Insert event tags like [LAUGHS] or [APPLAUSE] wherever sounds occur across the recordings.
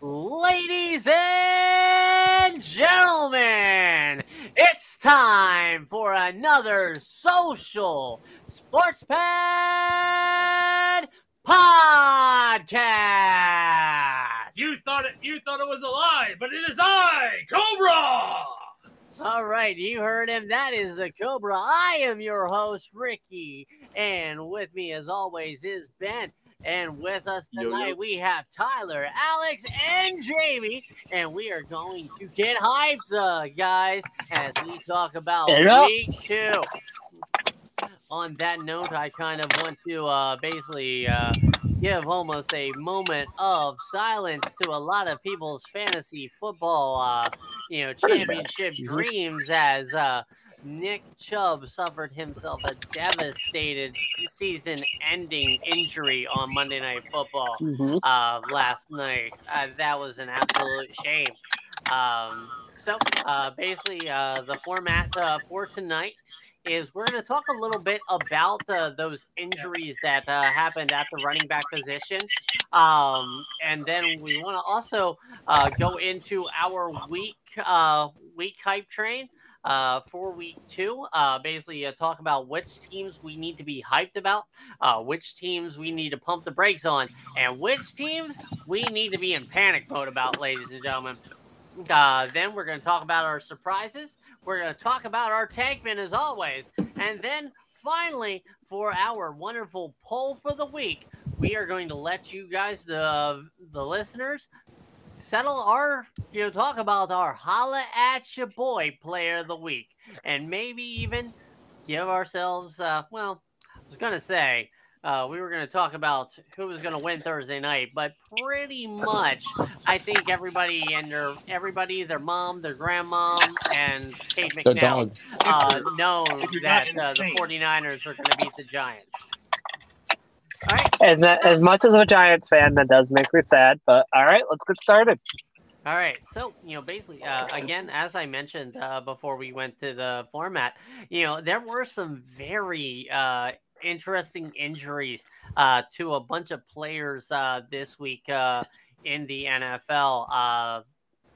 Ladies and gentlemen, it's time for another social sports pad podcast. You thought it you thought it was a lie, but it is I, Cobra. All right, you heard him. That is the Cobra. I am your host, Ricky, and with me, as always, is Ben. And with us Yo, yo. tonight, we have Tyler, Alex, and Jamie. And we are going to get hyped, uh, guys, as we talk about week two. On that note, I kind of want to uh, basically uh, give almost a moment of silence to a lot of people's fantasy football, uh, you know, championship Mhm. dreams as uh, Nick Chubb suffered himself a devastated season-ending injury on Monday Night Football Mhm. uh, last night. Uh, that was an absolute shame. Um, so uh, basically, uh, the format uh, for tonight is we're going to talk a little bit about uh, those injuries that uh, happened at the running back position, um, and then we want to also uh, go into our week uh, week hype train. Uh, for week two, uh, basically uh, talk about which teams we need to be hyped about, uh, which teams we need to pump the brakes on, and which teams we need to be in panic mode about, ladies and gentlemen. Uh, then we're going to talk about our surprises. We're going to talk about our tankman as always. And then finally, for our wonderful poll for the week, we are going to let you guys, the, the listeners, settle our, you know, talk about our holla at your boy player of the week. And maybe even give ourselves, uh, well, I was going to say, uh, we were going to talk about who was going to win Thursday night, but pretty much, I think everybody and their everybody, their mom, their grandmom, and Kate The McNeil, uh, know that uh, the insane. 49ers are going to beat the Giants. All right, And that, as much as a Giants fan, that does make me sad. But all right, let's get started. All right. So, you know, basically, uh, again, as I mentioned uh, before we went to the format, you know, there were some very uh, interesting injuries uh, to a bunch of players uh, this week uh, in the NFL. Uh,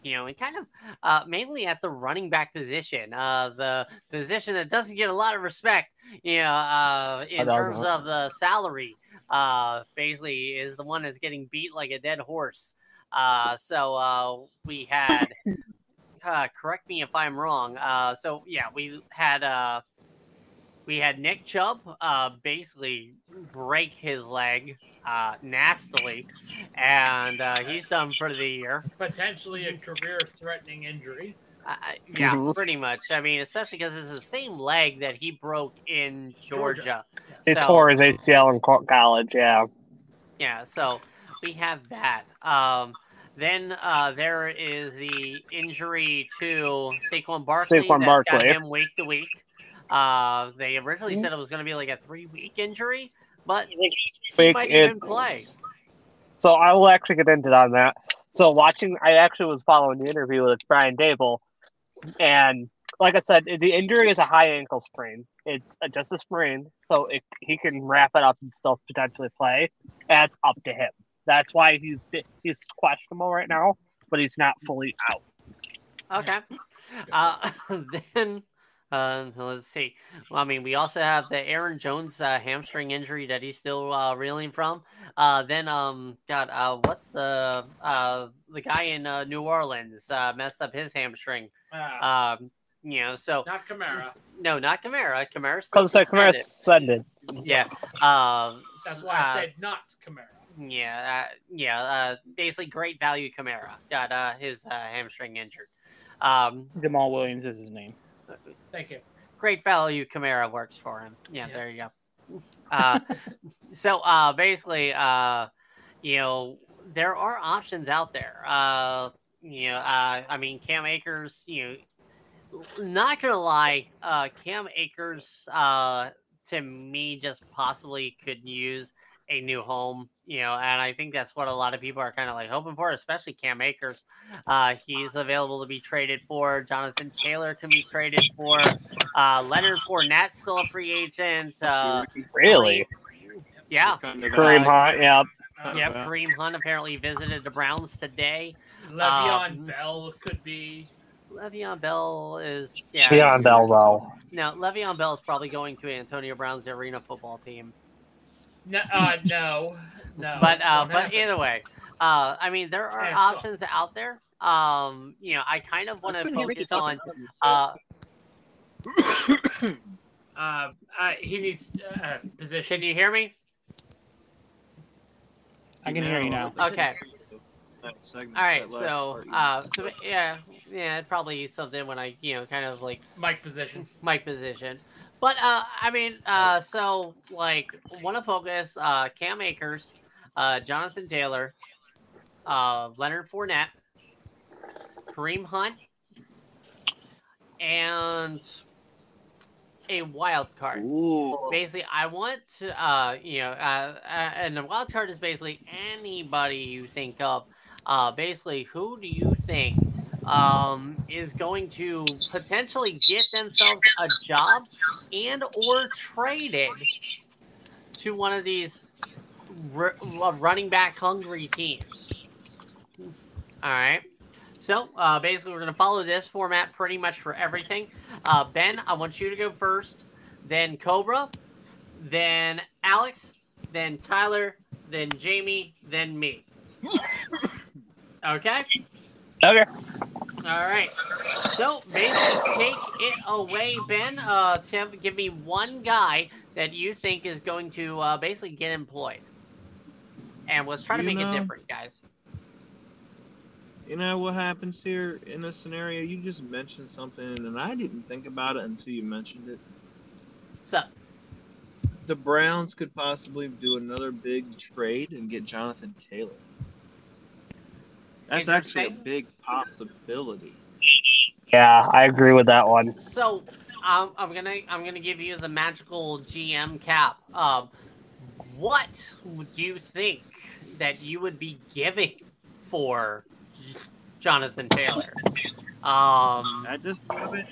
you know, and kind of uh, mainly at the running back position, uh, the position that doesn't get a lot of respect, you know, uh, in terms of the salary. Uh, basically, is the one that's getting beat like a dead horse. Uh, so uh, we had, [LAUGHS] uh, correct me if I'm wrong. Uh, so yeah, we had uh, we had Nick Chubb uh, basically break his leg uh, nastily, and uh, he's done for the year. Potentially a career-threatening injury. Uh, yeah, Mhm. pretty much. I mean, especially because it's the same leg that he broke in Georgia. Georgia. He So- tore his ACL in college. Yeah. Yeah, so we have that. Um, then uh, there is the injury to Saquon Barkley. Saquon that's got him week to week. Uh, they originally Mhm. said it was going to be like a three week injury, but he might even play. So I will actually get into that on that. So watching, I actually was following the interview with Brian Daboll, and like I said, the injury is a high ankle sprain. It's just a sprain, so it, he can wrap it up and still potentially play. That's up to him. That's why he's he's questionable right now, but he's not fully out. Okay. Uh, [LAUGHS] then uh, let's see. Well, I mean, we also have the Aaron Jones uh, hamstring injury that he's still uh, reeling from. Uh, then, um, God, uh, what's the uh, the guy in uh, New Orleans uh, messed up his hamstring? Ah, Um, you know, so not Kamara. no, not Kamara. Kamara's still Because like Kamara suspended. suspended. Yeah. Um, That's why I uh, said not Kamara. Yeah, uh, yeah. Uh, basically, great value Kamara got uh, his uh, hamstring injured. Um, Jamaal Williams is his name. Thank you. great value Kamara works for him. Yeah, Yeah. there you go. Uh, [LAUGHS] so uh, basically, uh, you know, there are options out there. Uh, you know, uh, I mean, Cam Akers. You know, not gonna lie, uh, Cam Akers uh, to me just possibly could use a new home. You know, and I think that's what a lot of people are kind of like hoping for, especially Cam Akers. Uh, he's available to be traded for. Jonathan Taylor can be traded for. Uh, Leonard Fournette's still a free agent. Uh, Really? yeah. Kareem Hunt, yeah. Yep, Kareem Hunt apparently visited the Browns today. Le'Veon Um, Bell could be. Le'Veon Bell is yeah. Le'Veon Bell, though. No, Le'Veon Bell is probably going to Antonio Brown's arena football team. No, uh, no, no. [LAUGHS] but uh, but happen. either way, uh, I mean there are Yeah, so- options out there. Um, you know, I kind of want to Couldn't hear Ricky focus on uh, [COUGHS] Uh, uh, he needs uh, position. Can you hear me? I can hear you now. Okay. That segment, All right. So, part uh, so yeah, yeah, probably something when I, you know, kind of like Mike position. mic position. But uh, I mean, uh, so like, want to focus uh, Cam Akers, uh, Jonathan Taylor, uh, Leonard Fournette, Kareem Hunt, and a wild card. Ooh. Basically, I want to, uh, you know, uh, uh, and the wild card is basically anybody you think of. Uh, basically, who do you think um, is going to potentially get themselves a job and or traded to one of these r- uh, running back hungry teams? All right. So uh, basically, we're going to follow this format pretty much for everything. Uh, ben, I want you to go first, then Cobra, then Alex, then Tyler, then Jamie, then me. [LAUGHS] Okay? Okay. All right. So basically, take it away, Ben. Uh, Tim, give me one guy that you think is going to uh, basically get employed. And let's try to You make it know- different, guys. You know what happens here in this scenario? You just mentioned something, and I didn't think about it until you mentioned it. So, The Browns could possibly do another big trade and get Jonathan Taylor. That's actually a big possibility. Yeah, I agree with that one. so um, I'm gonna I'm gonna give you the magical GM cap. Um, what do you think that you would be giving for Jonathan Taylor? Um, At this moment,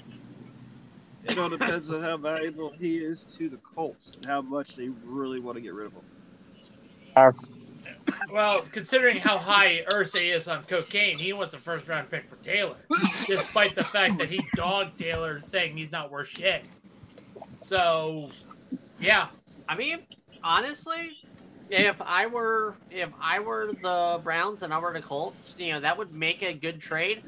it all depends on how valuable he is to the Colts and how much they really want to get rid of him. Well, considering how high Irsay is on cocaine, he wants a first round pick for Taylor, despite the fact that he dogged Taylor, saying he's not worth shit. So, yeah, I mean, honestly, if I were if I were the Browns and I were the Colts, you know, that would make a good trade.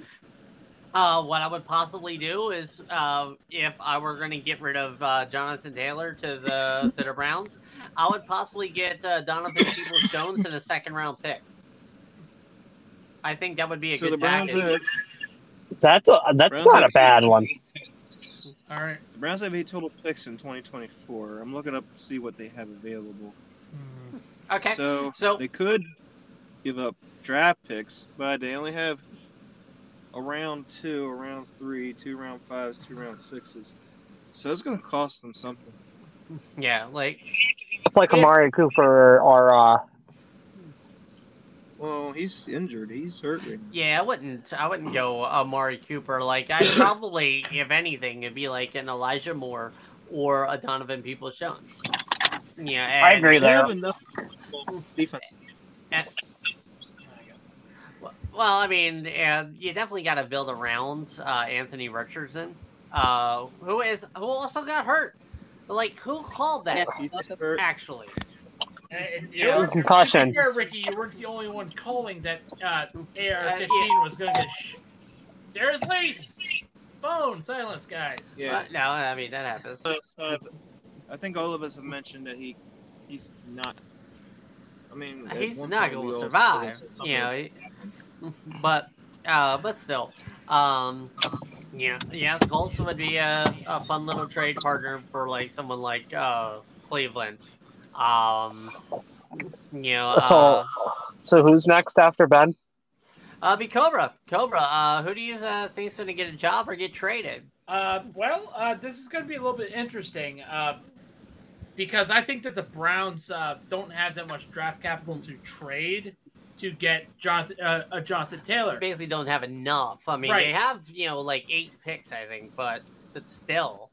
Uh, what I would possibly do is, uh, if I were going to get rid of uh, Jonathan Taylor to the to the Browns, I would possibly get uh, Donovan Peoples Jones in a second round pick. I think that would be a So good Browns, package. have, That's a, that's Browns not a bad one. all right. the Browns have eight total picks in 2024. I'm looking up to see what they have available. okay, So, so- they could give up draft picks, but they only have a round two, a round three, two round fives, two round sixes. So it's going to cost them something. yeah, like Like Amari Cooper or uh, Well, he's injured. He's hurt. Yeah, I wouldn't. I wouldn't go Amari Cooper. Like I probably, if anything, it'd be like an Elijah Moore or a Donovan Peoples Jones. Yeah, and, I agree They there. have enough defense. Well, I mean, uh, you definitely got to build around uh, Anthony Richardson, uh, who is who also got hurt. Like, who called that? He's hurt. Actually, And, and, you know, Concussion. to fair, Ricky, you weren't the only one calling that uh, AR-15 yeah. was going to get. Sh- Seriously, phone silence, guys. Yeah. Uh, no, I mean that happens. So, so I think all of us have mentioned that he he's not. I mean, He's not going to survive. said You know, he- but uh, but still, um, yeah, yeah, the Colts would be a, a fun little trade partner for like someone like uh, Cleveland. Um, you know, So, uh, so who's next after Ben? uh, be Cobra. Cobra. Uh, who do you uh, think's going to get a job or get traded? Uh, well, uh, this is going to be a little bit interesting uh, because I think that the Browns uh, don't have that much draft capital to trade to get Jonathan, uh, uh, Jonathan Taylor. Basically, don't have enough. I mean, Right. they have you know like eight picks, I think, but but still.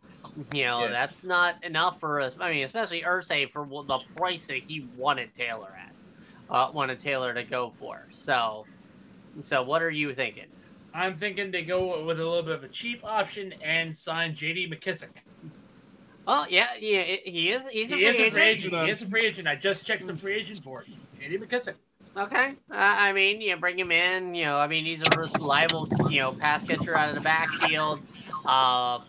You know, Yeah. that's not enough for us. I mean, especially Irsay for the price that he wanted Taylor at. uh, wanted Taylor to go for. So, so what are you thinking? I'm thinking they go with a little bit of a cheap option and sign J.D. McKissic. Oh yeah, yeah, he is. He's a He free is a agent. free agent. He is a free agent. I just checked the free agent board. J.D. McKissic. Okay, uh, I mean, you know, bring him in. You know, I mean, he's a reliable, you know, pass catcher out of the backfield. Uh,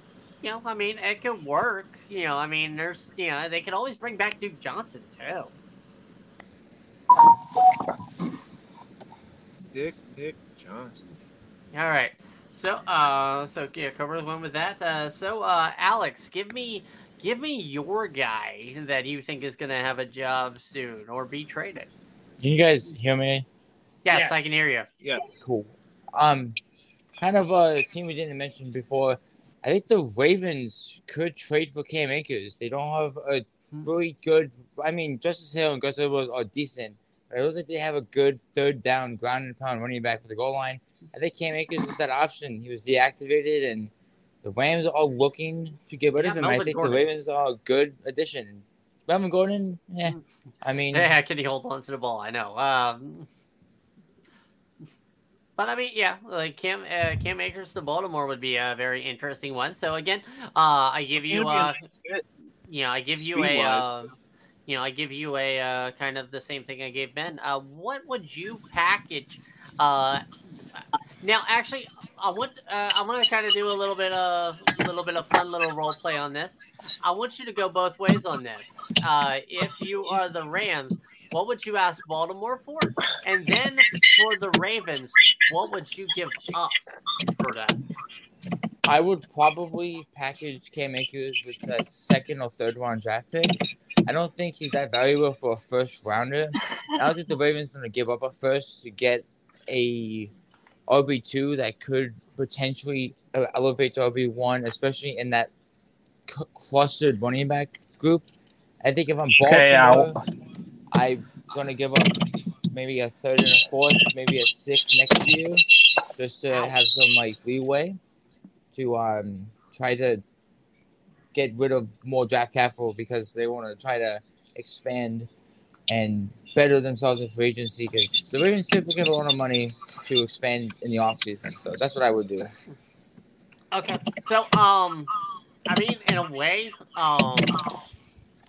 you know, I mean, it could work. You know, I mean, there's, you know, they could always bring back Duke Johnson too. Dick Dick Johnson. All right. So, uh, so yeah, Cobra one with that. Uh, so, uh, Alex, give me, give me your guy that you think is going to have a job soon or be traded. Can you guys hear me? Yes, Yes. I can hear you. Yeah. Cool. Um, kind of a team we didn't mention before. I think the Ravens could trade for Cam Akers. They don't have a really good. I mean, Justice Hill and Gus Edwards are decent, but I don't think they have a good third down ground and pound running back for the goal line. I think Cam Akers is that option. He was deactivated, and the Rams are looking to get rid Yeah, of him. I think Gordon. the Ravens are a good addition. Melvin Gordon, yeah. I mean, Yeah, can he hold on to the ball? I know. Um, but I mean, yeah, like Cam uh, Cam Akers to Baltimore would be a very interesting one. So again, uh, I give you, a uh, nice you know, I give you a, Speed-wise. uh, you know, I give you a uh, kind of the same thing I gave Ben. Uh, what would you package? Uh, now, actually, I want uh, I want to kind of do a little bit of a little bit of fun little role play on this. I want you to go both ways on this. Uh, if you are the Rams, what would you ask Baltimore for? And then for the Ravens, what would you give up for that? I would probably package Cam Akers with a second or third round draft pick. I don't think he's that valuable for a first rounder. I don't think the Ravens are going to give up a first to get a RB two that could potentially elevate to RB one, especially in that c- clustered running back group. I think if I'm Baltimore, I'm gonna give up maybe a third and a fourth, maybe a sixth next year, just to have some like leeway to um try to get rid of more draft capital because they want to try to expand and better themselves in free agency because the Ravens typically get a lot of money to expand in the offseason. So that's what I would do. Okay, so um, I mean, in a way, um,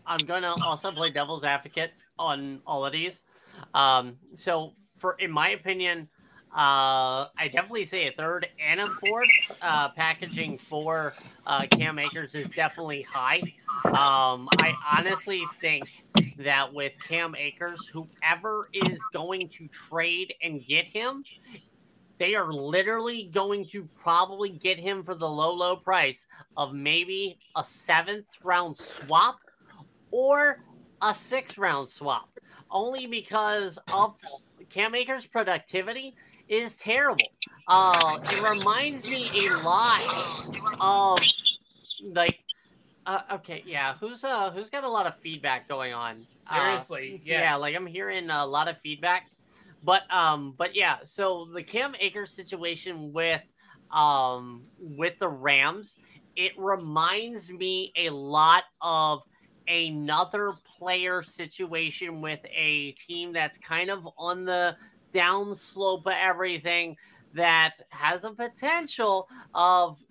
I'm gonna also play devil's advocate on all of these. Um, so for in my opinion, uh, I definitely say a third and a fourth. Uh, packaging for uh, Cam Akers is definitely high. Um, I honestly think that with Cam Akers, whoever is going to trade and get him, they are literally going to probably get him for the low, low price of maybe a seventh round swap or a sixth round swap. Only because of Cam Akers' productivity is terrible. Uh, it reminds me a lot of like. Uh, okay, yeah. Who's uh who's got a lot of feedback going on? Uh, Seriously, yeah. like I'm hearing a lot of feedback. But um, but yeah, so the Cam Akers situation with um with the Rams, it reminds me a lot of another player situation with a team that's kind of on the downslope of everything that has a potential of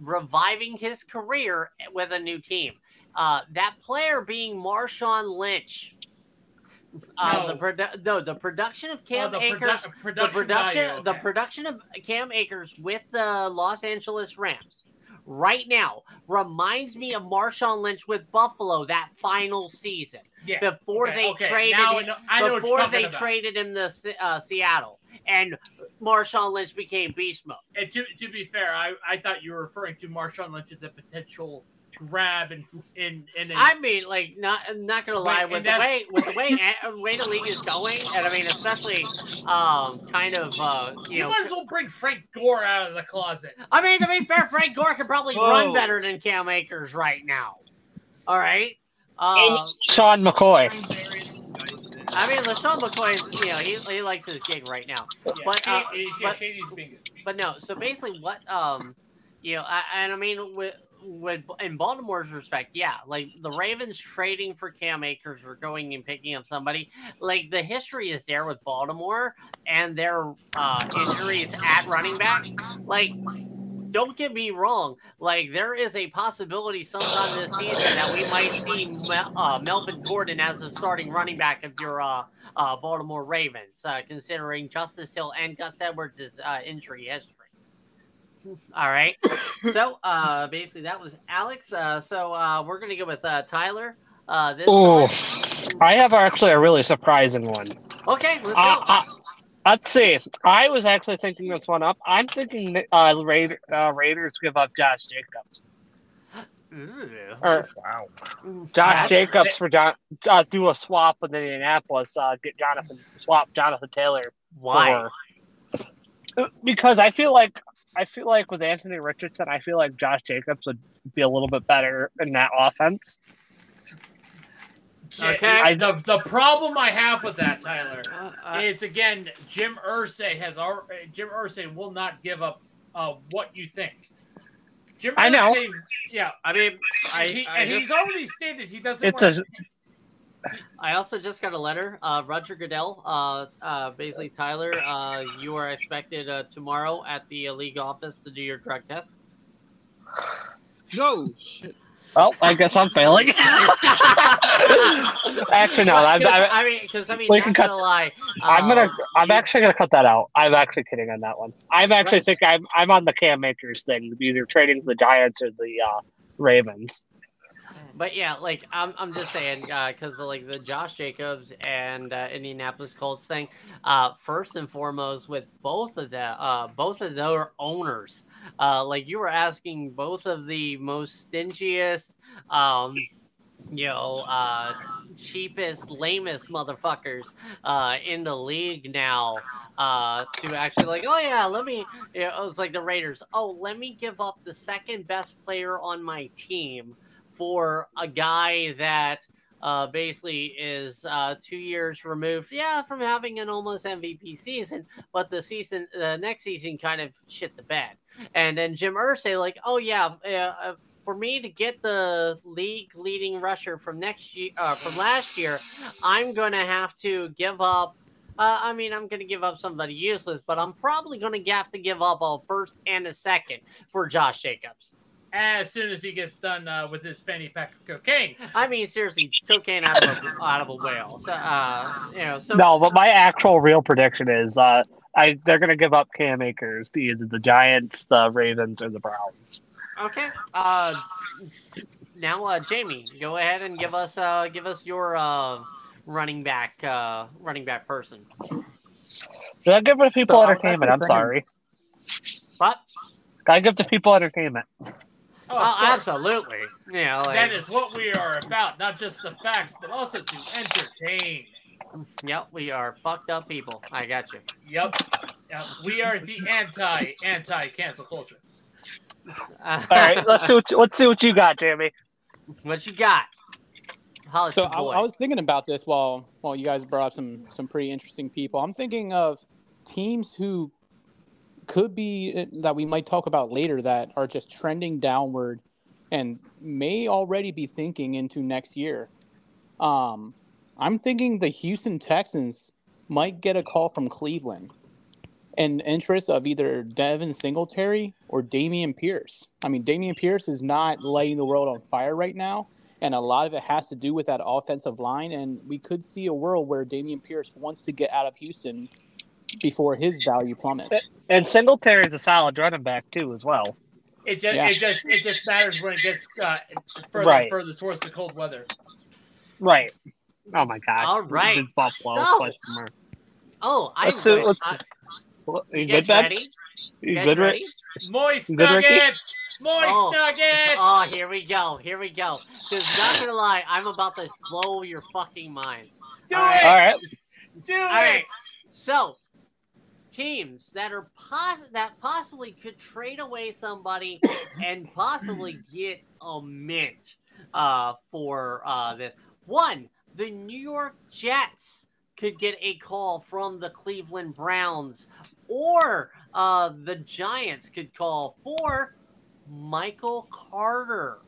reviving his career with a new team. Uh, that player being Marshawn Lynch. Uh, the No. produ- no, the production of Oh, Cam the Akers, produ- the production, production, value, the production of Cam Akers with the Los Angeles Rams right now reminds me of Marshawn Lynch with Buffalo that final season yeah. before okay, they okay. traded Now him- I know before they about. traded him to uh, Seattle and Marshawn Lynch became beast mode. And to, to be fair, I, I thought you were referring to Marshawn Lynch as a potential grab and in in a, I mean, like, not I'm not gonna lie with the way with the way [LAUGHS] way the league is going, and I mean, especially um, kind of uh, you you know, might as well bring Frank Gore out of the closet. I mean, to be fair, Frank Gore could probably Whoa. run better than Cam Akers right now. All right. Uh, Sean McCoy. I mean, LeSean McCoy, is, you know, he, he likes his gig right now. Yeah, But, uh, yeah, but- Shady's being good. But no, so basically, what um, you know, I, and I mean with with in Baltimore's respect, yeah, like the Ravens trading for Cam Akers or going and picking up somebody, like the history is there with Baltimore and their uh, injuries at running back. Like, don't get me wrong, like there is a possibility sometime this season that we might see Mel- uh, Melvin Gordon as the starting running back of your uh, uh, Baltimore Ravens, uh, considering Justice Hill and Gus Edwards' uh, injury history. [LAUGHS] All right. So uh, basically, that was Alex. Uh, so uh, we're gonna go with uh, Tyler. Uh, this Oh. I have actually a really surprising one. Okay, let's go. Let's see. I was actually thinking this one up. I'm thinking uh, Raider, uh, Raiders give up Josh Jacobs Ooh. or Wow. Josh That's- Jacobs for John. Uh, do a swap with Indianapolis. Uh, get Jonathan swap Jonathan Taylor Why? for- because I feel like I feel like with Anthony Richardson, I feel like Josh Jacobs would be a little bit better in that offense. J- Okay. I, the, the problem I have with that, Tyler, Uh, uh, is again, Jim Irsay has al- Jim Irsay will not give up uh, what you think. Jim I know. Irsay- yeah, I mean, I, he, I and just- he's already stated he doesn't. It's want a I also just got a letter. Uh, Roger Goodell, uh, uh, basically, Tyler, uh, you are expected uh, tomorrow at the uh, league office to do your drug test. No shit. Well. I guess I'm failing. [LAUGHS] actually, no. I'm, I'm, I mean, because I mean, We not can gonna cut- lie. I'm gonna. um, I'm you- actually gonna cut that out. I'm actually kidding on that one. I'm actually Right. think I'm. I'm on the Cam Makers thing. Either trading the Giants or the uh, Ravens. But yeah, like I'm, I'm just saying, because like the Josh Jacobs and uh, Indianapolis Colts thing, uh, first and foremost with both of the, uh, both of their owners, uh, like you were asking both of the most stingiest, um, you know, uh, cheapest, lamest motherfuckers uh, in the league now uh, to actually like, oh yeah, let me. You know, it's like the Raiders. Oh, let me give up the second best player on my team for a guy that uh, basically is uh, two years removed, yeah, from having an almost MVP season, but the season, the next season, kind of shit the bed. And then Jim Irsay, like, oh yeah, uh, uh, for me to get the league leading rusher from next year, uh, from last year, I'm gonna have to give up. Uh, I mean, I'm to give up somebody useless, but I'm probably to have to give up a first and a second for Josh Jacobs. As soon as he gets done uh, with his fanny pack of cocaine. I mean, seriously, cocaine out of a, out of a whale. So, uh, you know, so No, but my actual real prediction is uh, I they're gonna give up Cam Akers to either the Giants, the Ravens, or the Browns. okay. Uh, now, uh, Jamie, go ahead and give us uh, give us your uh, running back uh, running back person. Did I give the people so entertainment? I'm sorry. But Gotta give the people entertainment. Oh, of absolutely, Yeah, like, That is what we are about, not just the facts, but also to entertain. yep, we are fucked up people. I got you. Yep. Yep. We are the anti anti cancel culture. [LAUGHS] All right, let's see what you, let's see what you got, Jamie. what you got? Holla So your I. I was thinking about this while while you guys brought up some some pretty interesting people. I'm thinking of teams who could be uh, that we might talk about later that are just trending downward and may already be thinking into next year. Um, I'm thinking the Houston Texans might get a call from Cleveland in interest of either Devin Singletary or Dameon Pierce. I mean, Dameon Pierce is not lighting the world on fire right now, and a lot of it has to do with that offensive line. And we could see a world where Dameon Pierce wants to get out of Houston before his value plummets. And Singletary's a solid running back too, as well. It just Yeah. it just it just matters when it gets uh, further Right. and further towards the cold weather. Right. Oh my God. All right, Vince Buffalo. so- question mark. oh, I Let's see- let's- I- Well, you You good, Ben? ready? You You good, ready? Moist Good, Ricky? nuggets, moist Oh. nuggets. Oh, here we go. Here we go. Because not gonna lie, I'm about to blow your fucking minds. Do All it. All right. Do All it. right. So, teams that are pos- that possibly could trade away somebody [COUGHS] and possibly get a mint uh, for uh, this. One, the New York Jets could get a call from the Cleveland Browns, or uh, the Giants could call for Michael Carter.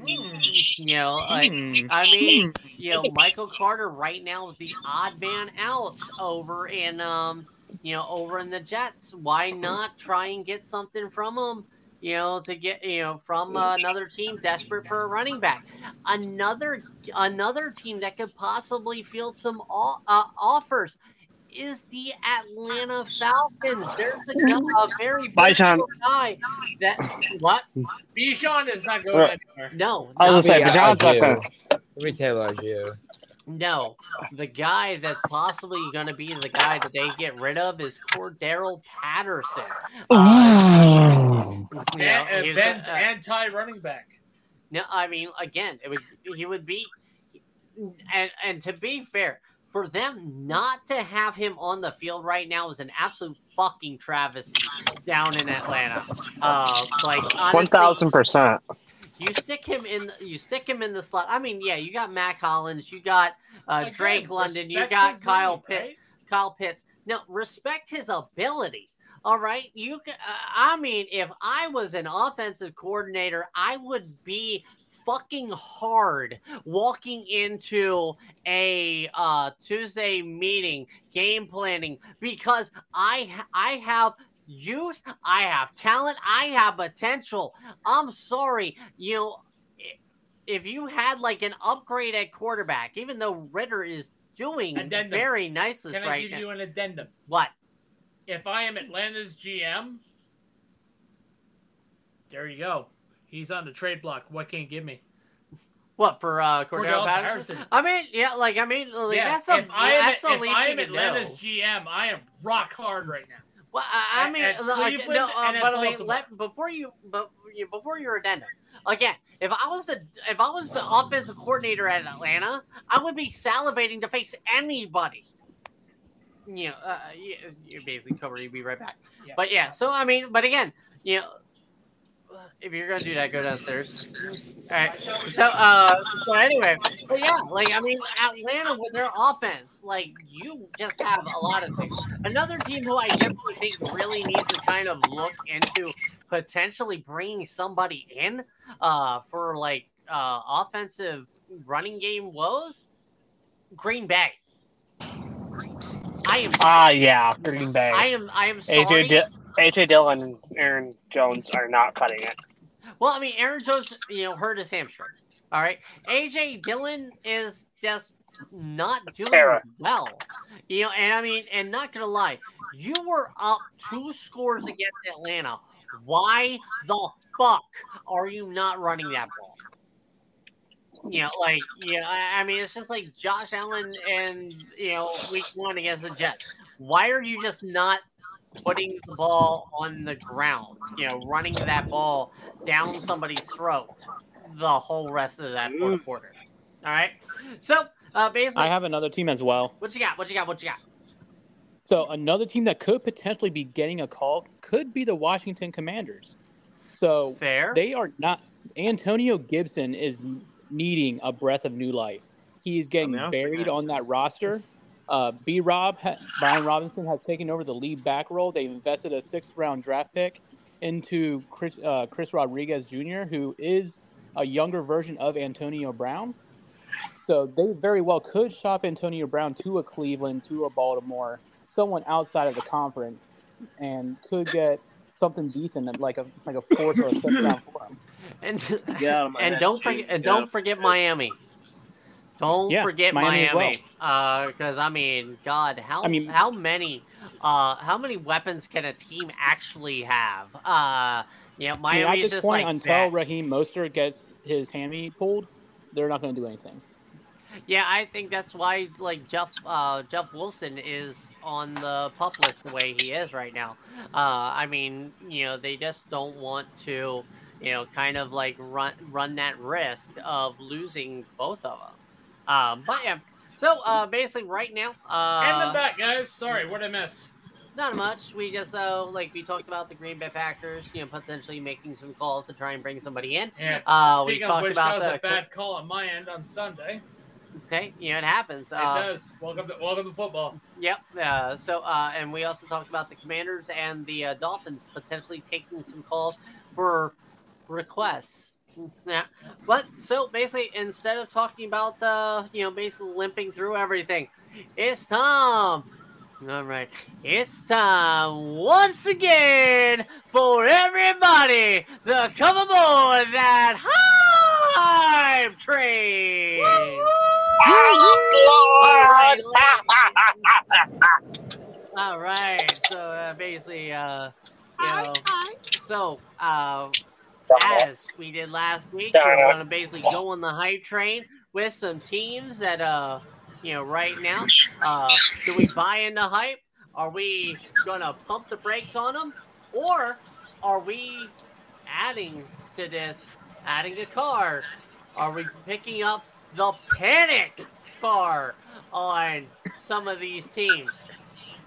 Hmm. You know, like Hmm. I mean, you know, Michael Carter right now is the odd man out over in um, you know, over in the Jets. Why not try and get something from them? You know, to get you know from uh, another team desperate for a running back, another another team that could possibly field some o- uh, offers is the Atlanta Falcons. There's a, guy- a very Bye, Sean. guy that what? Bijan is not going anywhere. No, I was no, gonna say, Maybe Bijan's not Allgeier. gonna. Maybe Taylor Allgeier. No, the guy that's possibly going to be the guy that they get rid of is Cordarrelle Patterson. Uh, you know, And, and Ben's uh, anti running back. no, I mean, again, it would he would be, and and to be fair, for them not to have him on the field right now is an absolute fucking travesty down in Atlanta. Uh, like honestly, One thousand percent. You stick him in you stick him in the slot. I mean, yeah, you got Mack Hollins, you got uh, Again, Drake London, you got Kyle name, Pitt. right? Kyle Pitts. Now, respect his ability. All right, you. uh, I mean, if I was an offensive coordinator, I would be fucking hard walking into a uh, Tuesday meeting, game planning, because I I have youth, I have talent, I have potential. I'm sorry, you know. If you had like an upgrade at quarterback, even though Ridder is doing Addendum. very nicely Can I right give now. you an addendum? What? If I am Atlanta's GM, there you go. He's on the trade block. What can you give me? What for uh Cordell, Cordell Patterson? Patterson. I mean, yeah, like I mean, like, yeah, that's the if I am, that's the if least I am Atlanta's do. GM, I am rock hard right now. Well, I, mean, at like, no, uh, but I mean, let, before you, but before your addendum, again, if I was the if I was the offensive coordinator at Atlanta, I would be salivating to face anybody. You know, uh, you, you basically cover. You'd be right back. Yeah. But yeah, so I mean, but again, you know, if you're gonna do that, go downstairs. All right. So, uh, so anyway, but yeah, like I mean, Atlanta with their offense, like you just have a lot of things. Another team who I definitely think really needs to kind of look into potentially bringing somebody in, uh, for like uh offensive running game woes. Green Bay. I am. Ah, yeah, Green Bay. I am. I am sorry. AJ, AJ Dillon and Aaron Jones are not cutting it. Well, I mean, Aaron Jones, you know, hurt his hamstring. All right, AJ Dillon is just not doing Terror. well. You know, and I mean, and not gonna lie, you were up two scores against Atlanta. Why the fuck are you not running that ball? You know, like, yeah, I, I mean, it's just like Josh Allen and you know, week one against the Jets. Why are you just not putting the ball on the ground? You know, running that ball down somebody's throat the whole rest of that fourth quarter. All right. So uh, basically, I have another team as well. what you got? What you got? What you got? So another team that could potentially be getting a call could be the Washington Commanders. So Fair. they are not. Antonio Gibson is needing a breath of new life. He's getting mean, I'm sick of buried on that roster. Uh, B. Rob ha- Brian Robinson has taken over the lead back role. They've invested a sixth round draft pick into Chris, uh, Chris Rodriguez Jr., who is a younger version of Antonio Brown. So they very well could shop Antonio Brown to a Cleveland, to a Baltimore, someone outside of the conference, and could get something decent like a like a fourth or a fifth round for him. [LAUGHS] and Get out of my and head, don't forget and don't forget. Miami. Don't Yeah, forget Miami Miami, because I mean, God, how I mean- how many uh how many weapons can a team actually have? Uh, you know, I mean, Miami's at this just point, like until that. Raheem Mostert gets his hammy pulled, they're not going to do anything. Yeah, I think that's why like Jeff uh, Jeff Wilson is on the pup list the way he is right now. Uh, I mean, you know, they just don't want to, you know, kind of like run run that risk of losing both of them. Um, but yeah, so uh, basically right now, and uh, the back, guys. Sorry, what I miss? not much. We just uh, like we talked about the Green Bay Packers, you know, potentially making some calls to try and bring somebody in. Yeah. Uh, we Speaking talked of which, about that was the- a bad call on my end on Sunday. Okay, you know it happens. It Uh, does. Welcome to welcome to football. Yep. Uh, so, uh, and we also talked about the Commanders and the uh, Dolphins potentially taking some calls for requests. Yeah. But so basically, instead of talking about, uh, you know, basically limping through everything, it's time. All right. It's time once again for everybody to come aboard that hype train. All right. So uh, basically, uh, you know, so uh, as we did last week, we're going to basically go on the hype train with some teams that, uh, you know, right now, uh, do we buy into hype? Are we going to pump the brakes on them, or are we adding to this, adding a car? Are we picking up the panic car on some of these teams?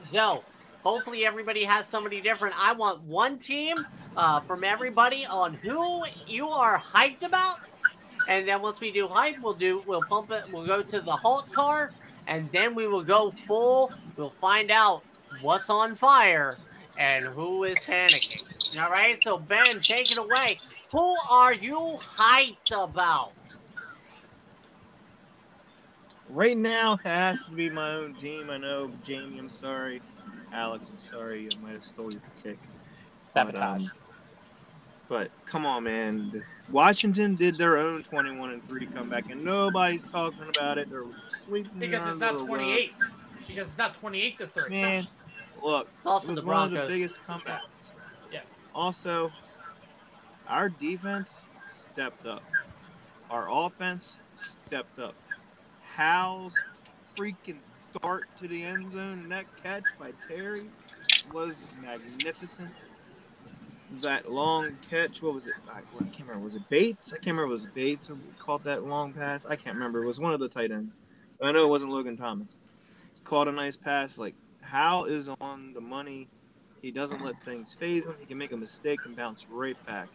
So, hopefully, everybody has somebody different. I want one team uh, from everybody on who you are hyped about, and then once we do hype, we'll do we'll pump it. We'll go to the Hulk car, and then we will go full. We'll find out what's on fire and who is panicking. All right, so Ben, take it away. Who are you hyped about? Right now has to be my own team. I know, Jamie, I'm sorry. Alex, I'm sorry. I might have stole your pick. But, Sabotage. um, but come on, man. Washington did their own 21 and 3 comeback, and nobody's talking about it. They're sweeping it Because it's not the rug. 28. Because it's not 28 to 30. Man, look, It's it also was the one of the biggest comebacks. Yeah. Also, our defense stepped up. Our offense stepped up. How's freaking dart to the end zone and that catch by Terry was magnificent. That long catch, what was it? I, can't remember. Was it Bates? I can't remember. Was it Bates who caught that long pass? I can't remember. It was one of the tight ends. I know it wasn't Logan Thomas. Caught a nice pass. Like Howell is on the money. He doesn't let things phase him. He can make a mistake and bounce right back.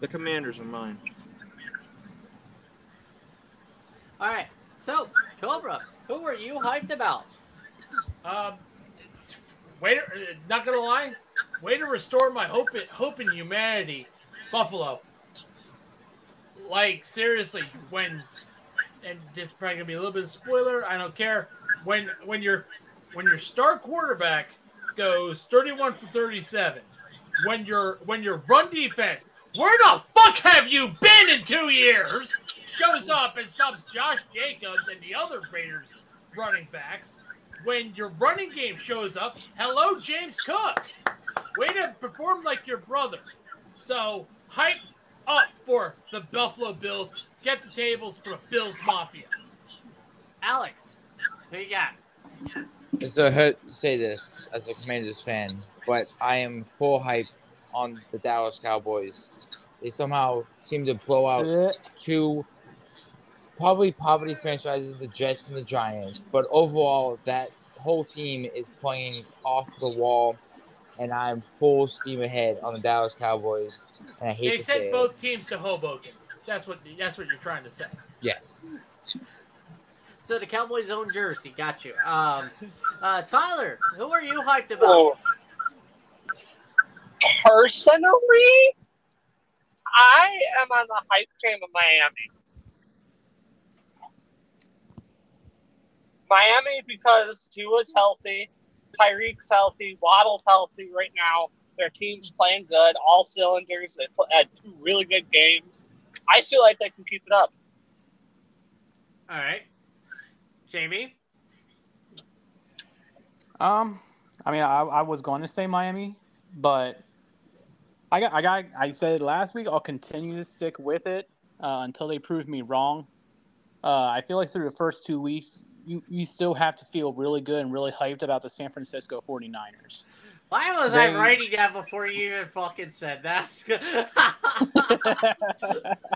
The Commanders are mine. All right, so Cobra, who are you hyped about? Um, not gonna lie, way to restore my hope in, hope in humanity, Buffalo. Like seriously, when and this is probably gonna be a little bit of spoiler. I don't care. When when your when your star quarterback goes 31 for 37, when your when your run defense, where the fuck have you been in two years? Shows up and subs Josh Jacobs and the other Raiders running backs when your running game shows up, hello, James Cook. Way to perform like your brother. So, hype up for the Buffalo Bills. Get the tables for the Bills Mafia. Alex, who you got? It's a hurt to say this as a Commanders fan, but I am full hype on the Dallas Cowboys. They somehow seem to blow out Yeah. two probably poverty franchises, the Jets and the Giants. But overall, that whole team is playing off the wall, and I'm full steam ahead on the Dallas Cowboys. And I hate They to say sent it. both teams to Hoboken. That's what that's what you're trying to say. Yes. So the Cowboys' own jersey, got you. Um, uh, Tyler, who are you hyped about? Oh. Personally, I am on the hype train of Miami. Miami because Tua's healthy, Tyreek's healthy, Waddle's healthy right now. Their team's playing good, all cylinders. They put, had two really good games. I feel like they can keep it up. All right, Jamie. Um, I mean, I, I was going to say Miami, but I got, I got, I said last week. I'll continue to stick with it uh, until they prove me wrong. Uh, I feel like through the first two weeks, you, you still have to feel really good and really hyped about the San Francisco 49ers. Why was I writing that before you even fucking said that? [LAUGHS]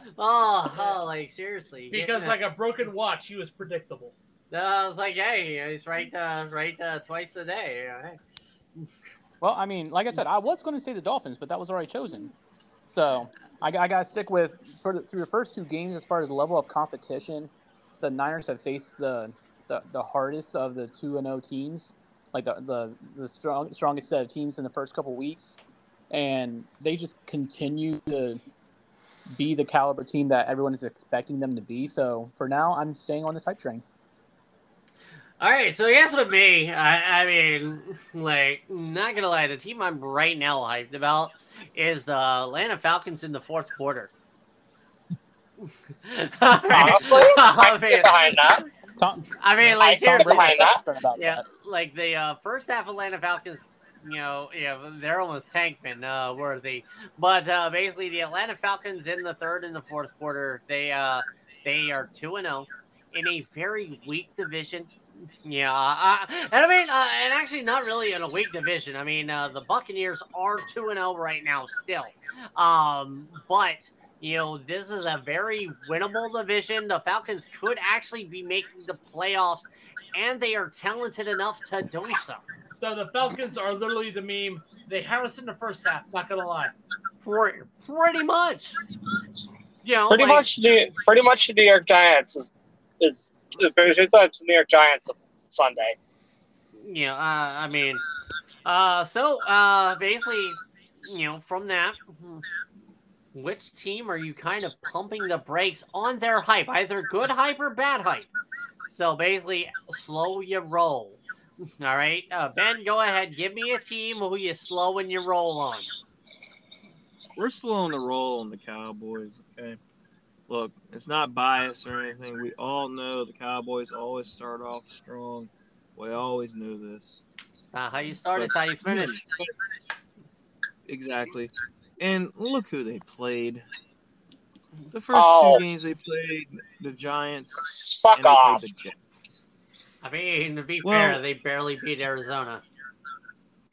[LAUGHS] oh, oh, like seriously. Because like a broken watch, he was predictable. that- I was like, hey, he's right, uh, right, uh, twice a day. all right. Well, I mean, like I said, I was going to say the Dolphins, but that was already chosen. So I, I got to stick with for the, through the first two games as far as level of competition. the Niners have faced the the, the hardest of the two and zero teams, like the the the strong, strongest set of teams in the first couple weeks, and they just continue to be the caliber team that everyone is expecting them to be. So for now, I'm staying on this hype train. All right, so I guess with me, I, I mean, like, not gonna lie, the team I'm right now hyped about is the Atlanta Falcons in the fourth quarter. [LAUGHS] Honestly, [LAUGHS] I I can get mean, behind that. I mean, I like can get seriously, behind that. About yeah, that. like the uh, first half Atlanta Falcons, you know, yeah, they're almost tankman uh, worthy. But uh, basically, the Atlanta Falcons in the third and the fourth quarter, they uh, they are two and zero in a very weak division. Yeah, uh, and I mean, uh, and actually, not really in a weak division. I mean, uh, the Buccaneers are two and zero right now still, um, but. You know, this is a very winnable division. The Falcons could actually be making the playoffs, and they are talented enough to do so. So the Falcons are literally the meme. They had us in the first half. Not gonna lie. Pretty, pretty much. You know, Pretty like- much the pretty much the New York Giants is is is very it's the New York Giants of Sunday. you know, uh, I mean, uh, so uh, basically, you know, from that, which team are you kind of pumping the brakes on their hype, either good hype or bad hype? So basically, slow your roll. [LAUGHS] All right, uh, Ben, go ahead. Give me a team who you slowing your roll on. We're slowing the roll on the Cowboys. Okay. Look, it's not bias or anything. We all know the Cowboys always start off strong. We always knew this. It's not how you start; it's how you finish. Exactly. And look who they played. The first Oh. two games they played, the Giants. Fuck and off. the Jets. I mean, to be Well- fair, they barely beat Arizona.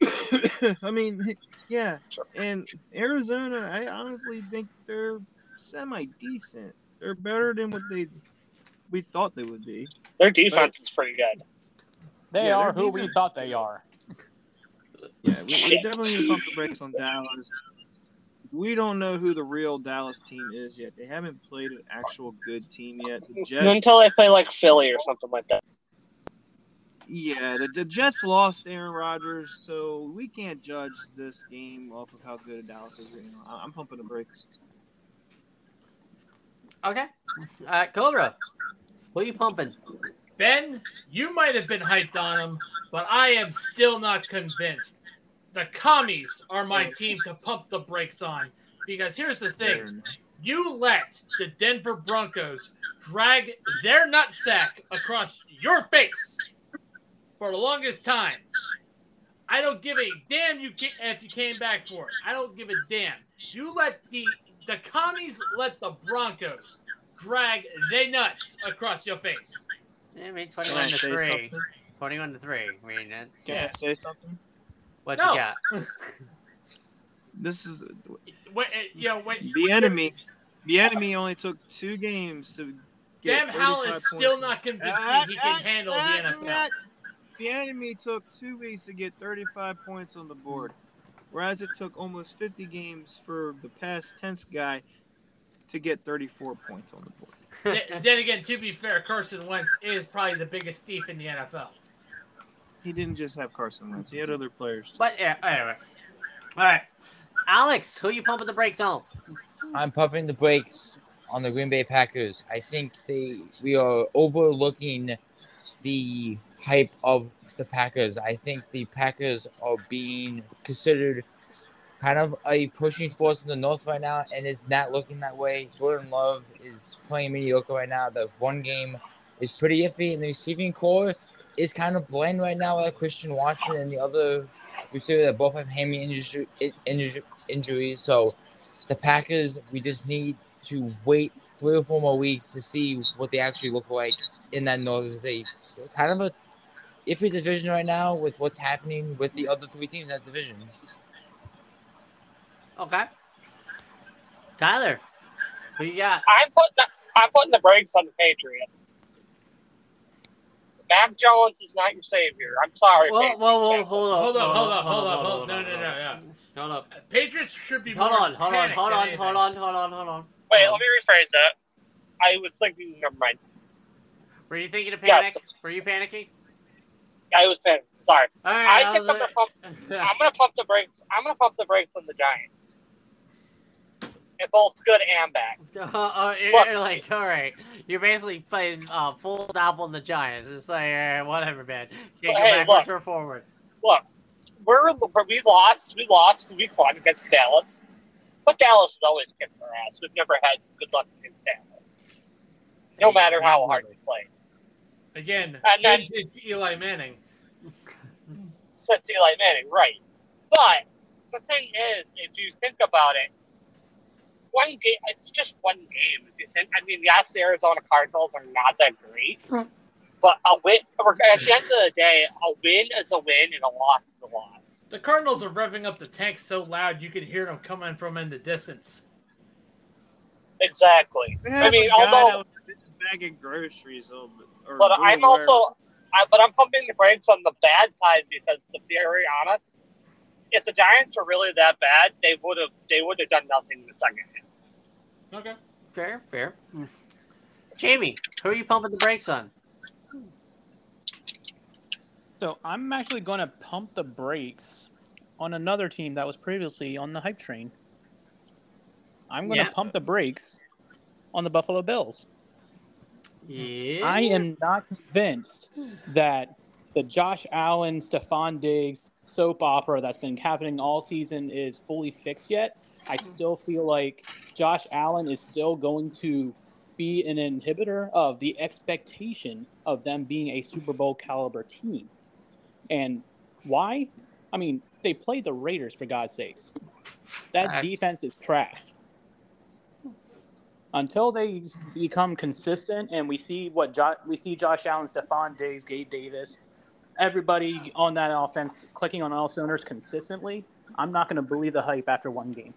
[COUGHS] I mean, yeah. And Arizona, I honestly think they're semi decent. They're better than what they we thought they would be. Their defense is pretty good. They Yeah, are their who we thought they are. Yeah, we, we definitely need to pump the brakes on Dallas. We don't know who the real Dallas team is yet. They haven't played an actual good team yet. The Jets, Until they play like Philly or something like that. yeah, the, the Jets lost Aaron Rodgers, so we can't judge this game off of how good Dallas is. right now. I'm pumping the brakes. Okay, uh, Cobra, are you pumping? Ben, you might have been hyped on him, but I am still not convinced. The commies are my team to pump the brakes on. Because here's the thing you let the Denver Broncos drag their nutsack across your face for the longest time. I don't give a damn you if you came back for it. I don't give a damn. You let the the commies let the Broncos drag they nuts across your face. I mean, twenty-one to three. something? Twenty-one to three. I mean, Can Yeah. I say something? what No. you got? [LAUGHS] This is When, uh, you know, when the enemy. The enemy only took two games to. get Sam Howell is still points. not convinced he can ah, handle ah, the NFL. ah. The enemy took two weeks to get 35 points on the board, whereas it took almost 50 games for the past tense guy to get 34 points on the board. then, then again, to be fair, Carson Wentz is probably the biggest thief in the NFL. He didn't just have Carson Wentz; he had other players. But yeah, anyway. All right, Alex, who you pumping the brakes on? I'm pumping the brakes on the Green Bay Packers. I think they we are overlooking the hype of the Packers. I think the Packers are being considered kind of a pushing force in the North right now, and it's not looking that way. Jordan Love is playing mediocre right now. The one game is pretty iffy, and the receiving core is kind of bland right now. Like Christian Watson and the other receiver that both have hammy injuries. So the Packers, we just need to wait three or four more weeks to see what they actually look like in that North. A kind of a iffy division right now with what's happening with the other three teams in that division. Okay. Tyler, who you got? I'm putting the, I'm putting the brakes on the Patriots. Mac Jones is not your savior. I'm sorry. Whoa, Patriots whoa, whoa, fans. hold on. Hold up, hold up, hold up, hold up. No, on, no, no, no. Hold up. Patriots should be Hold on, hold on, hold on, hold on, hold on, hold on. Wait, let me rephrase that. I was thinking. Never mind. Were you thinking of Yes. panic? Were you panicking? I was paying. Sorry. All I think I'm gonna pump. [LAUGHS] I'm gonna pump the brakes. I'm gonna pump the brakes on the Giants. In both good and bad. Uh, [LAUGHS] uh, you're, Look. you're like, all right, you're basically playing uh, full stop on the Giants. It's like, whatever, man. Can't go Hey, backwards look. or forward. Look, we're we lost. We lost week one against Dallas, but Dallas has always kicking our ass. We've never had good luck against Dallas, no matter how hard we play. Again, And then- Eli Manning. [LAUGHS] Since Eli Manning, right? But the thing is, if you think about it, one game, it's just one game. If you think, I mean, yes, the Arizona Cardinals are not that great, but a win, at the end of the day, a win is a win and a loss is a loss. The Cardinals are revving up the tank so loud you can hear them coming from in the distance. Exactly. They I mean, a guy although- that was bagging groceries, oh, or, or But doing I'm also, I, but I'm pumping the brakes on the bad side because, to be very honest, if the Giants were really that bad, they would have they would have done nothing in the second half. Okay. Fair, fair. Jamie, who are you pumping the brakes on? So I'm actually going to pump the brakes on another team that was previously on the hype train. I'm going to Yeah. pump the brakes on the Buffalo Bills. Yeah. I am not convinced that the Josh Allen, Stefon Diggs soap opera that's been happening all season is fully fixed yet. I still feel like Josh Allen is still going to be an inhibitor of the expectation of them being a Super Bowl caliber team. And why? I mean, they played the Raiders for God's sakes. That defense is trash. Until they become consistent and we see what jo- we see Josh Allen, Stefon Diggs, Gabe Davis, everybody on that offense clicking on all cylinders consistently, I'm not going to believe the hype after one game.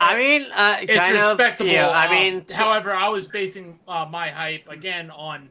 I mean, uh, It's kind of. respectable. Yeah, I mean, however, I was basing uh, my hype again on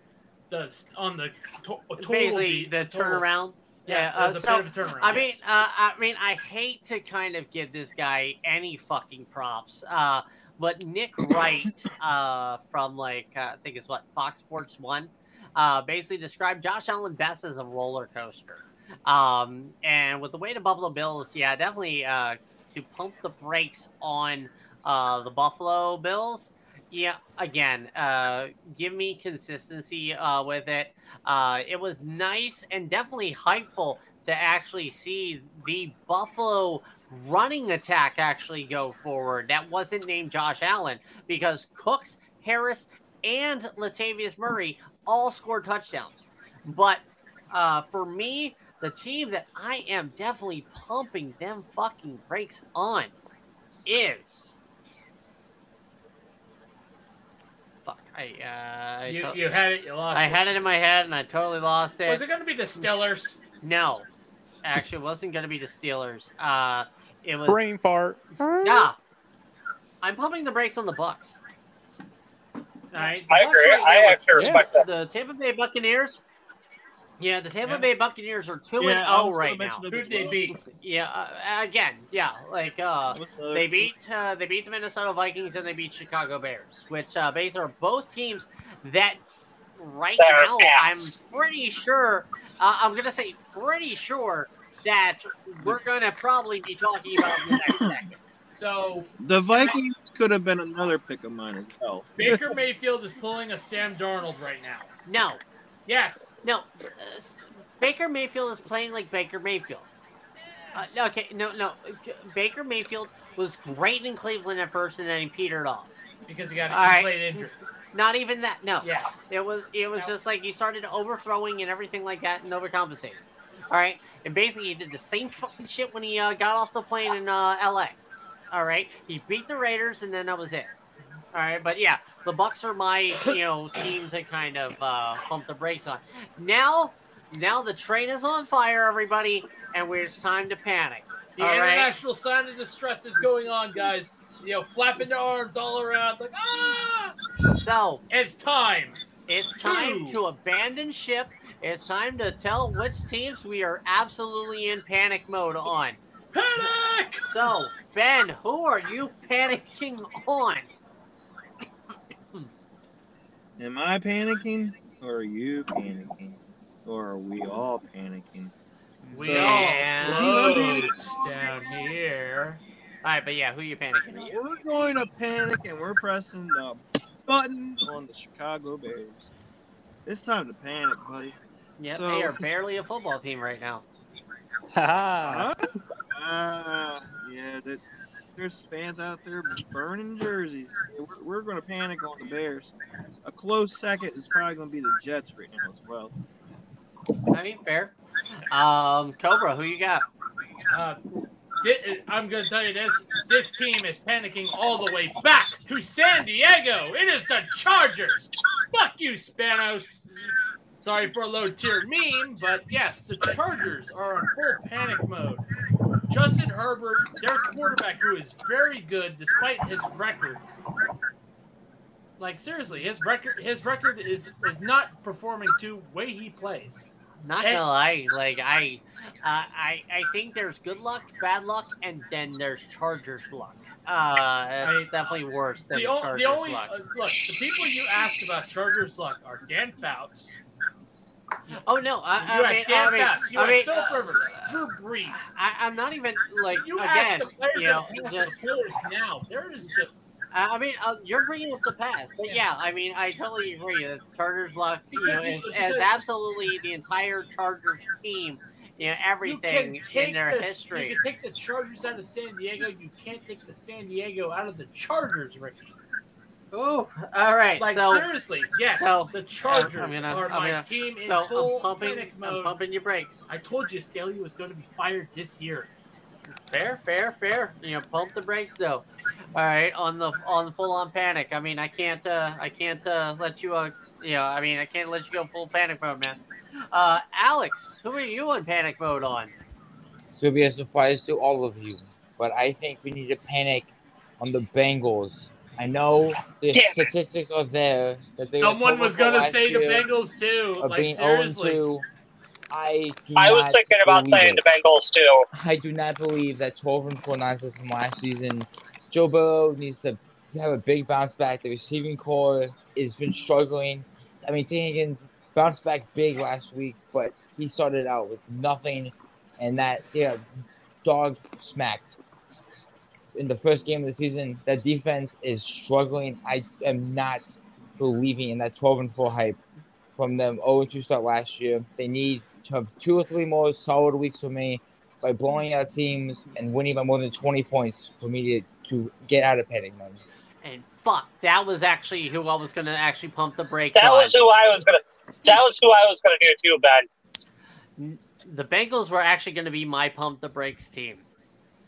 the on the to- total basically de- the total- turnaround. Yeah, Yeah, uh, so, bit of a turnaround. I mean, yes. uh, I mean, I hate to kind of give this guy any fucking props, uh, but Nick [COUGHS] Wright uh, from like uh, I think it's what Fox Sports One, uh, basically described Josh Allen best as a roller coaster. Um, and with the way the Buffalo Bills, yeah, definitely uh, to pump the brakes on uh, the Buffalo Bills. Yeah, again, uh, give me consistency uh, with it. Uh, it was nice and definitely hypeful to actually see the Buffalo running attack actually go forward. That wasn't named Josh Allen because Cooks, Harris, and Latavius Murray all scored touchdowns. But uh, for me, the team that I am definitely pumping them fucking brakes on is. Fuck. I, uh, I you, to- you had it, you lost. I it. had it in my head and I totally lost it. Was it going to be the Steelers? No, actually, it wasn't going to be the Steelers. Uh, it was. Brain fart. Yeah, I'm pumping the brakes on the Bucks. All right. I Bucks agree. right I now- actually respect that. The Tampa Bay Buccaneers. Yeah, the Tampa Yeah. Bay Buccaneers are two yeah, and zero right now. mention it Who as they well. beat? Yeah, uh, again, yeah, like uh, What's the other they beat uh, they beat the Minnesota Vikings and they beat Chicago Bears, which uh, basically are both teams that right They're now ass. I'm pretty sure uh, I'm gonna say pretty sure that we're gonna probably be talking about in the next [LAUGHS] second. So The Vikings could have been another pick of mine as well. Baker Mayfield is pulling a Sam Darnold right now. No, Yes. no, uh, Baker Mayfield is playing like Baker Mayfield. Uh, okay, no, no, Baker Mayfield was great in Cleveland at first, and then he petered off. Because he got All right. played injured. Not even that. No. Yes. It was it was No. just like he started overthrowing and everything like that and overcompensating. All right, and basically he did the same fucking shit when he uh, got off the plane in uh, L.A. All right, he beat the Raiders and then that was it. All right, but yeah, the Bucks are my you know [LAUGHS] team to kind of uh, pump the brakes on. Now, now the train is on fire, everybody, and we're, it's time to panic. The All right. international sign of distress is going on, guys. You know, flapping their arms all around, like ah! So It's time. It's time Two. to abandon ship. It's time to tell which teams we are absolutely in panic mode on. Panic! So, Ben, who are you panicking on? Am I panicking, or are you panicking, or are we all panicking? We So- all Yeah. down here. All right, but yeah, who are you panicking? at? We're going to panic, and we're pressing the button on the Chicago Bears. It's time to panic, buddy. Yep, So- they are barely a football team right now. [LAUGHS] Haha. Huh? Ah, yeah, that, there's fans out there burning jerseys. We're, we're going to panic on the Bears. A close second is probably going to be the Jets right now as well. I mean, fair. Um, Cobra, who you got? Uh, thi- I'm going to tell you this. This team is panicking all the way back to San Diego. It is the Chargers. Fuck you, Spanos. Sorry for a low tier meme, but yes, the Chargers are in full panic mode. Justin Herbert, their quarterback, who is very good despite his record. Like seriously, his record his record is is not performing to way he plays. Not Hey. gonna lie, like I, uh, I, I think there's good luck, bad luck, and then there's Chargers luck. Uh, it's I- definitely worse than The, the, o- Chargers the only luck. uh, look, the people you ask about Chargers luck are Dan Fouts. Oh no, I, You I mean, I mean. You I mean, Philip uh, Rivers, Drew Brees. I, I'm not even like You again. ask the players you know, just- the now. There is just I mean, uh, you're bringing up the past, but yeah, I mean, I totally agree. The Chargers luck, you know, is absolutely the entire Chargers team. You know, everything you in their the, history. You can take the Chargers out of San Diego. You can't take the San Diego out of the Chargers, Ricky. Ooh, all right. Like so, seriously, yes, so, the Chargers I'm gonna- are I'm my gonna- team in so full I'm pumping, panic I'm mode. pumping your brakes. I told you Staley was going to be fired this year. Fair, fair, fair. You know, pump the brakes though. All right, on the on the full on panic. I mean, I can't, uh, I can't uh, let you, uh, you know, I mean, I can't let you go full panic mode, man. Uh, Alex, who are you in panic mode on? This will be a surprise to all of you, but I think we need to panic on the Bengals. I know the Damn it. statistics are there that they Someone was going going to say the Bengals too. Like being seriously. 2. I do I was thinking about saying it. the Bengals too. I do not believe that 12 and 4 nonsense from last season. Joe Burrow needs to have a big bounce back. The receiving core has been struggling. I mean, Tee Higgins bounced back big last week, but he started out with nothing, and that yeah, dog smacked in the first game of the season. That defense is struggling. I am not believing in that 12 and 4 hype from them 0 2 start last year. They need to have two or three more solid weeks for me by blowing out teams and winning by more than 20 points for me to, to get out of panic mode. And fuck, that was actually who I was gonna actually pump the brakes That on. was who I was gonna. That was who I was gonna do too, Ben. the Bengals were actually going to be my pump the brakes team.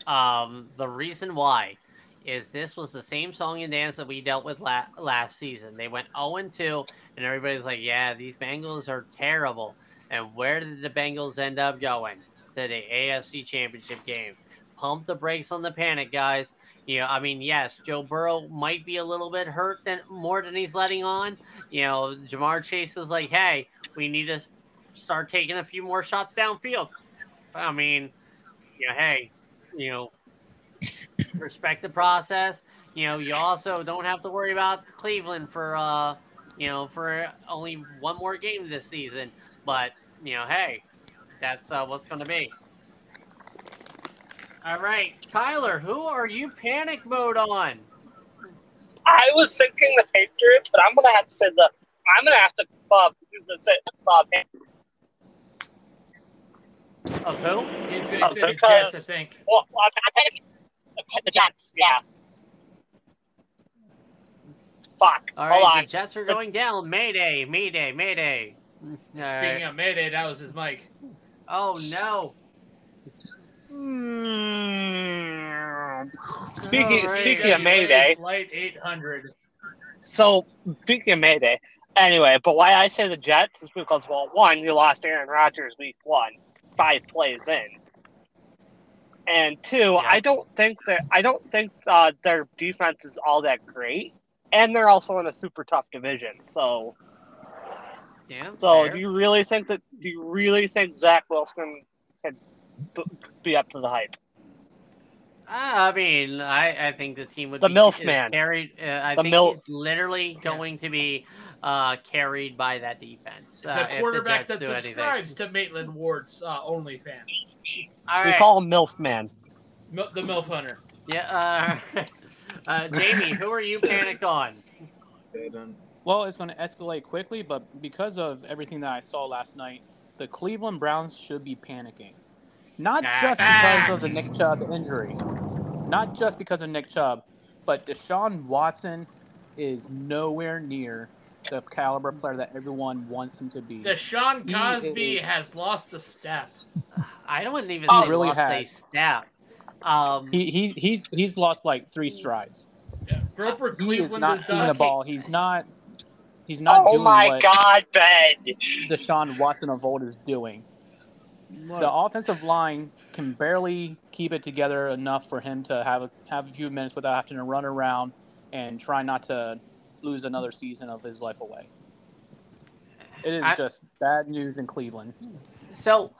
Um, the reason why is this was the same song and dance that we dealt with la- last season. They went 0 2, and everybody's like, yeah, these Bengals are terrible. And where did the Bengals end up going? To the AFC Championship game. Pump the brakes on the panic, guys. You know, I mean, yes, Joe Burrow might be a little bit hurt than more than he's letting on. You know, Ja'Marr Chase is like, hey, we need to start taking a few more shots downfield. I mean, you know, hey, you know, respect the process. You know, you also don't have to worry about Cleveland for uh, you know, for only one more game this season. But you know, hey, that's uh, what's going to be. All right, Tyler, who are you panic mode on? I was thinking the Patriots, but I'm gonna have to say the. I'm gonna have to uh, say uh, Of who? He's going to say the Jets, I think. well, I'm thinking the Jets. Yeah. Fuck. All Hold right, on. the Jets are going down. Mayday, Mayday, Mayday. All Speaking right. of Mayday, that was his mic. Oh no. Hmm. Speaking All right. speaking of Mayday, Flight 800. so speaking of Mayday, anyway, but why I say the Jets is because well, one, you lost Aaron Rodgers week one, five plays in, and two, I don't think that I don't think uh, their defense is all that great, and they're also in a super tough division. So, Damn. so fair. do you really think that? Do you really think Zach Wilson can be up to the hype? I mean, I, I think the team would The be MILF man. carried. Uh, I The think MILF- he's literally going to be uh, carried by that defense. Uh, the quarterback Jets that do anything. subscribes to Maitland Ward's uh, OnlyFans, All We call him MILF Man. Mil- the MILF Hunter. Yeah. Uh, [LAUGHS] uh, Jamie, who are you panicked on? Well, it's going to escalate quickly, but because of everything that I saw last night, the Cleveland Browns should be panicking. Not just because of the Nick Chubb injury, not just because of Nick Chubb, but Deshaun Watson is nowhere near the caliber player that everyone wants him to be. Deshaun He Cosby is- has lost a step. [SIGHS] I don't even Oh, say really lost a step. Um, He, he he's he's lost like three strides. Yeah. Groper He is Cleveland not is seeing the done. ball. He's not. He's not Oh doing my what God, Ben! Deshaun Watson of old is doing. The offensive line can barely keep it together enough for him to have a, have a few minutes without having to run around and try not to lose another season of his life away. It is I- just bad news in Cleveland. So,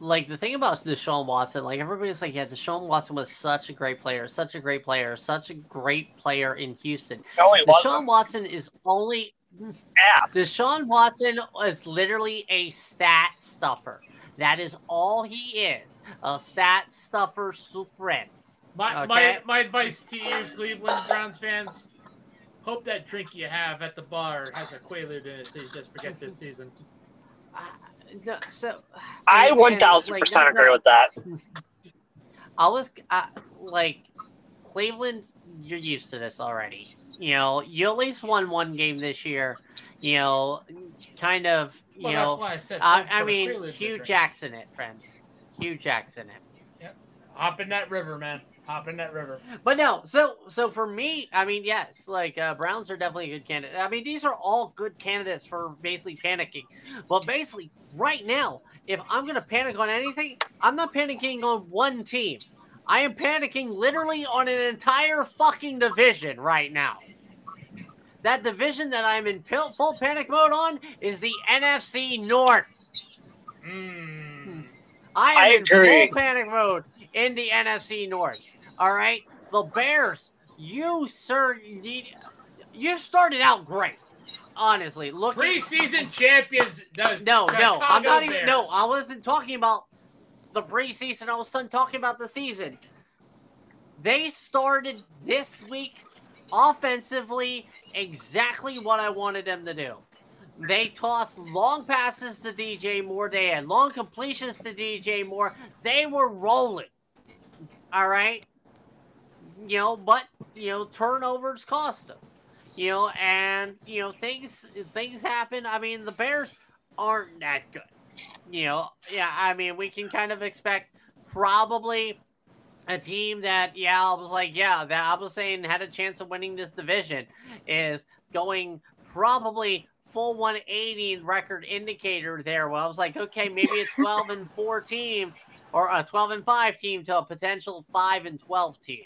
like the thing about Deshaun Watson, like everybody's like, yeah, Deshaun Watson was such a great player, such a great player, such a great player in Houston. No, he Deshaun wasn't. Watson is only Ass. Deshaun Watson is literally a stat stuffer. That is all he is, a stat stuffer supreme. My, Okay. my, my advice to you, Cleveland Browns fans: hope that drink you have at the bar has a Quaalude in it, so you just forget this season. Uh, no, so I and- and, one thousand like, percent agree with that. I was uh, like, Cleveland, you're used to this already. You know, you at least won one game this year. You know, kind of. You Well, know, that's why I said. I, hope I mean, Hugh drink. Jackson it, friends. Hue Jackson it. Yep. Hop in that river, man. Hop in that river. But no, so so for me, I mean, yes, like uh, Browns are definitely a good candidate. I mean, these are all good candidates for basically panicking. But basically, right now, if I'm gonna panic on anything, I'm not panicking on one team. I am panicking literally on an entire fucking division right now. That division that I'm in full panic mode on is the NFC North. Mm. I am I in full panic mode in the NFC North. All right, the Bears. You sir, you, started out great. Honestly, look. Preseason champions. The no, no, I'm not even. No, I wasn't talking about the preseason. I was talking about the season. They started this week offensively exactly what I wanted them to do. They tossed long passes to DJ Moore. They had long completions to DJ Moore. They were rolling. All right. You know, but you know, turnovers cost them. You know, and you know, things things happen. I mean, the Bears aren't that good. You know, yeah, I mean, we can kind of expect probably a team that, yeah, I was like, yeah, that I was saying had a chance of winning this division is going probably full 180 record indicator there. Well, I was like, okay, maybe a 12 and 4 team or a 12 and 5 team to a potential 5 and 12 team.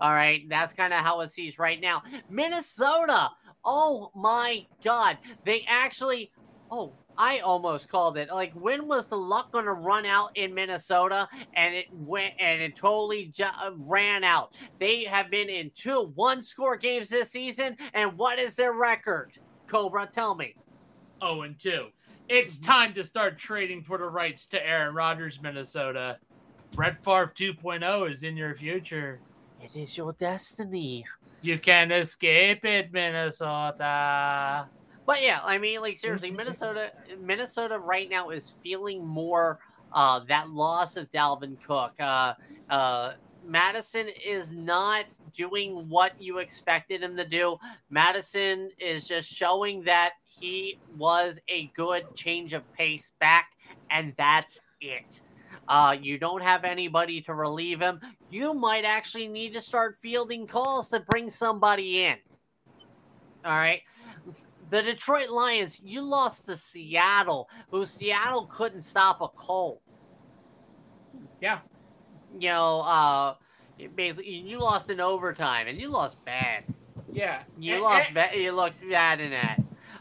All right, that's kind of how it sees right now. Minnesota, oh my God, they actually, oh, I almost called it. Like, when was the luck going to run out in Minnesota? And it went and it totally ju- uh, ran out. They have been in two one score games this season. And what is their record? Cobra, tell me. Oh, and two. It's time to start trading for the rights to Aaron Rodgers, Minnesota. Brett Favre 2.0 is in your future. It is your destiny. You can escape it, Minnesota. But yeah, I mean, like seriously, [LAUGHS] Minnesota, Minnesota right now is feeling more uh, that loss of Dalvin Cook. Uh, uh, Mattison is not doing what you expected him to do. Mattison is just showing that he was a good change of pace back, and that's it. Uh, you don't have anybody to relieve him. You might actually need to start fielding calls to bring somebody in. All right. The Detroit Lions, you lost to Seattle, who Seattle couldn't stop a cold. Yeah. You know, uh, basically, you lost in overtime, and you lost bad. Yeah. You And- lost and- bad. You looked bad in that.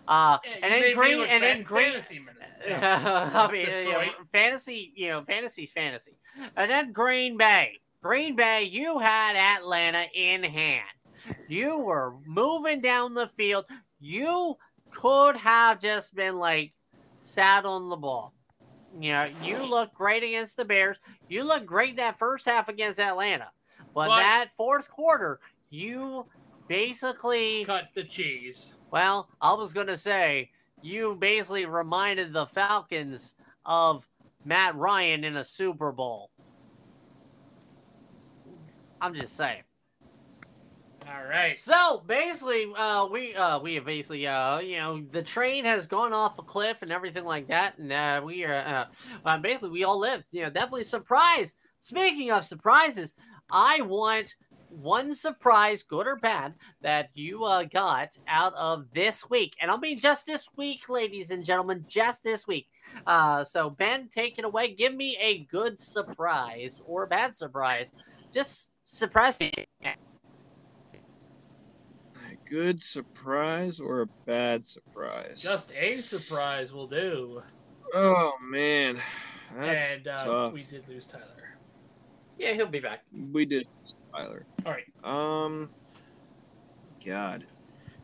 Uh, Yeah, and you then made me Green, and then in Green. fantasy. [LAUGHS] Yeah. I mean, you know, fantasy, you know, fantasy's fantasy. And then Green Bay. Green Bay, you had Atlanta in hand. You were moving down the field. You could have just been like sat on the ball. You know, you look great against the Bears. You look great that first half against Atlanta. But, But- that fourth quarter, you basically Cut the cheese. Well, I was gonna say you basically reminded the Falcons of Matt Ryan in a Super Bowl. I'm just saying. All right. So basically, uh, we uh, we have basically uh, you know the train has gone off a cliff and everything like that, and uh, we are uh, uh, basically we all lived. You know, definitely surprise. Speaking of surprises, I want one surprise, good or bad, that you uh, got out of this week, and I mean just this week, ladies and gentlemen, just this week. Uh, so Ben, take it away. Give me a good surprise or a bad surprise. Just surprise me. A good surprise or a bad surprise? Just a surprise will do. Oh man, that's and uh, tough. we did lose Tyler. Yeah, he'll be back. We did, Tyler. All right. Um, God.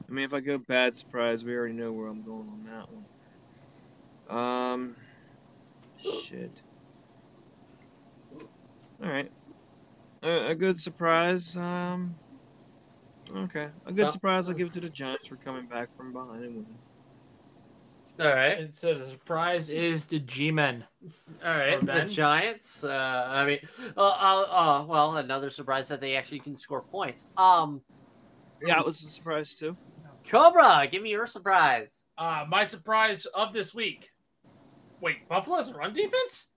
I mean, if I go bad surprise, we already know where I'm going on that one. Um, shit. All right. A, a good surprise. Um, okay. A good So- surprise. I'll give it to the Giants for coming back from behind and winning. All right. And so the surprise is the G-Men. All right, the Giants. Uh, I mean, uh, uh, uh, well, another surprise that they actually can score points. Um, Yeah, it was a surprise too. Cobra, give me your surprise. Uh, my surprise of this week. Wait, Buffalo has a run defense?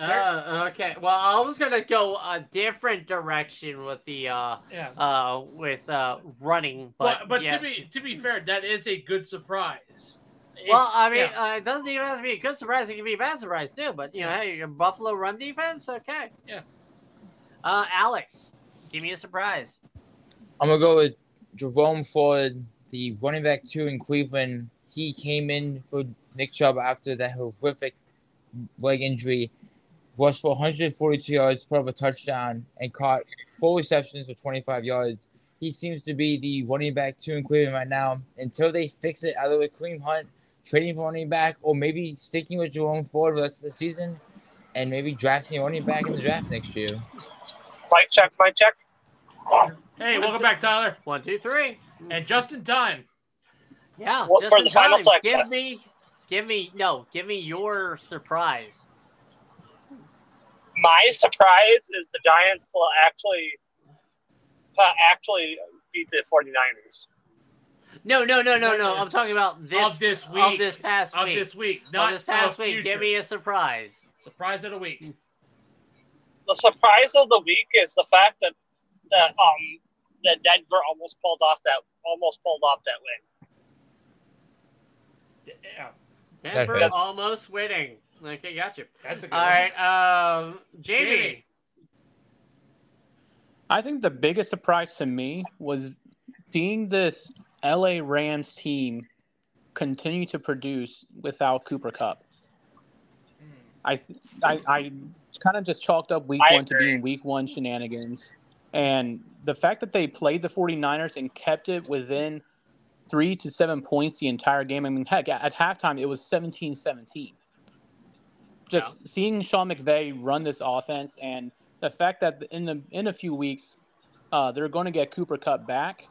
Uh, okay. Well, I was gonna go a different direction with the uh, Yeah. uh, with uh, running, But but but yeah. to be to be fair, that is a good surprise. Well, I mean, yeah. uh, it doesn't even have to be a good surprise. It can be a bad surprise too. But you know, hey, your Buffalo run defense, okay. Yeah. Uh, Alex, give me a surprise. I'm gonna go with Jerome Ford, the running back two in Cleveland. He came in for Nick Chubb after that horrific leg injury, rushed for 142 yards, put up a touchdown, and caught four receptions for 25 yards. He seems to be the running back two in Cleveland right now. Until they fix it, either with Kareem Hunt trading for running back, or maybe sticking with Jerome Ford for the rest of the season, and maybe drafting a running back in the draft next year. Mic check, mic check. Hey, welcome back, Tyler. One, two, three. And just in time. Yeah, What- just in time. Give me, give me, no, give me your surprise. My surprise is the Giants will actually uh, actually beat the 49ers. No, no, no, no, no. I'm talking about this Of this of week. this past Of week. this week. Of Not this past of week. future. Give me a surprise. surprise of the week. The surprise of the week is the fact that that um that Denver almost pulled off that almost pulled off that win. Yeah, Denver almost winning. Okay, got you. that's a good All one. right, um, Jamie. Jamie. I think the biggest surprise to me was seeing this LA Rams team continue to produce without Cooper Kupp. I I, I kind of just chalked up week I one to being week one shenanigans. And the fact that they played the 49ers and kept it within three to seven points the entire game. I mean, heck, at halftime, it was 17 17. Just seeing Sean McVay run this offense and the fact that in the in a few weeks, uh, they're going to get Cooper Kupp back.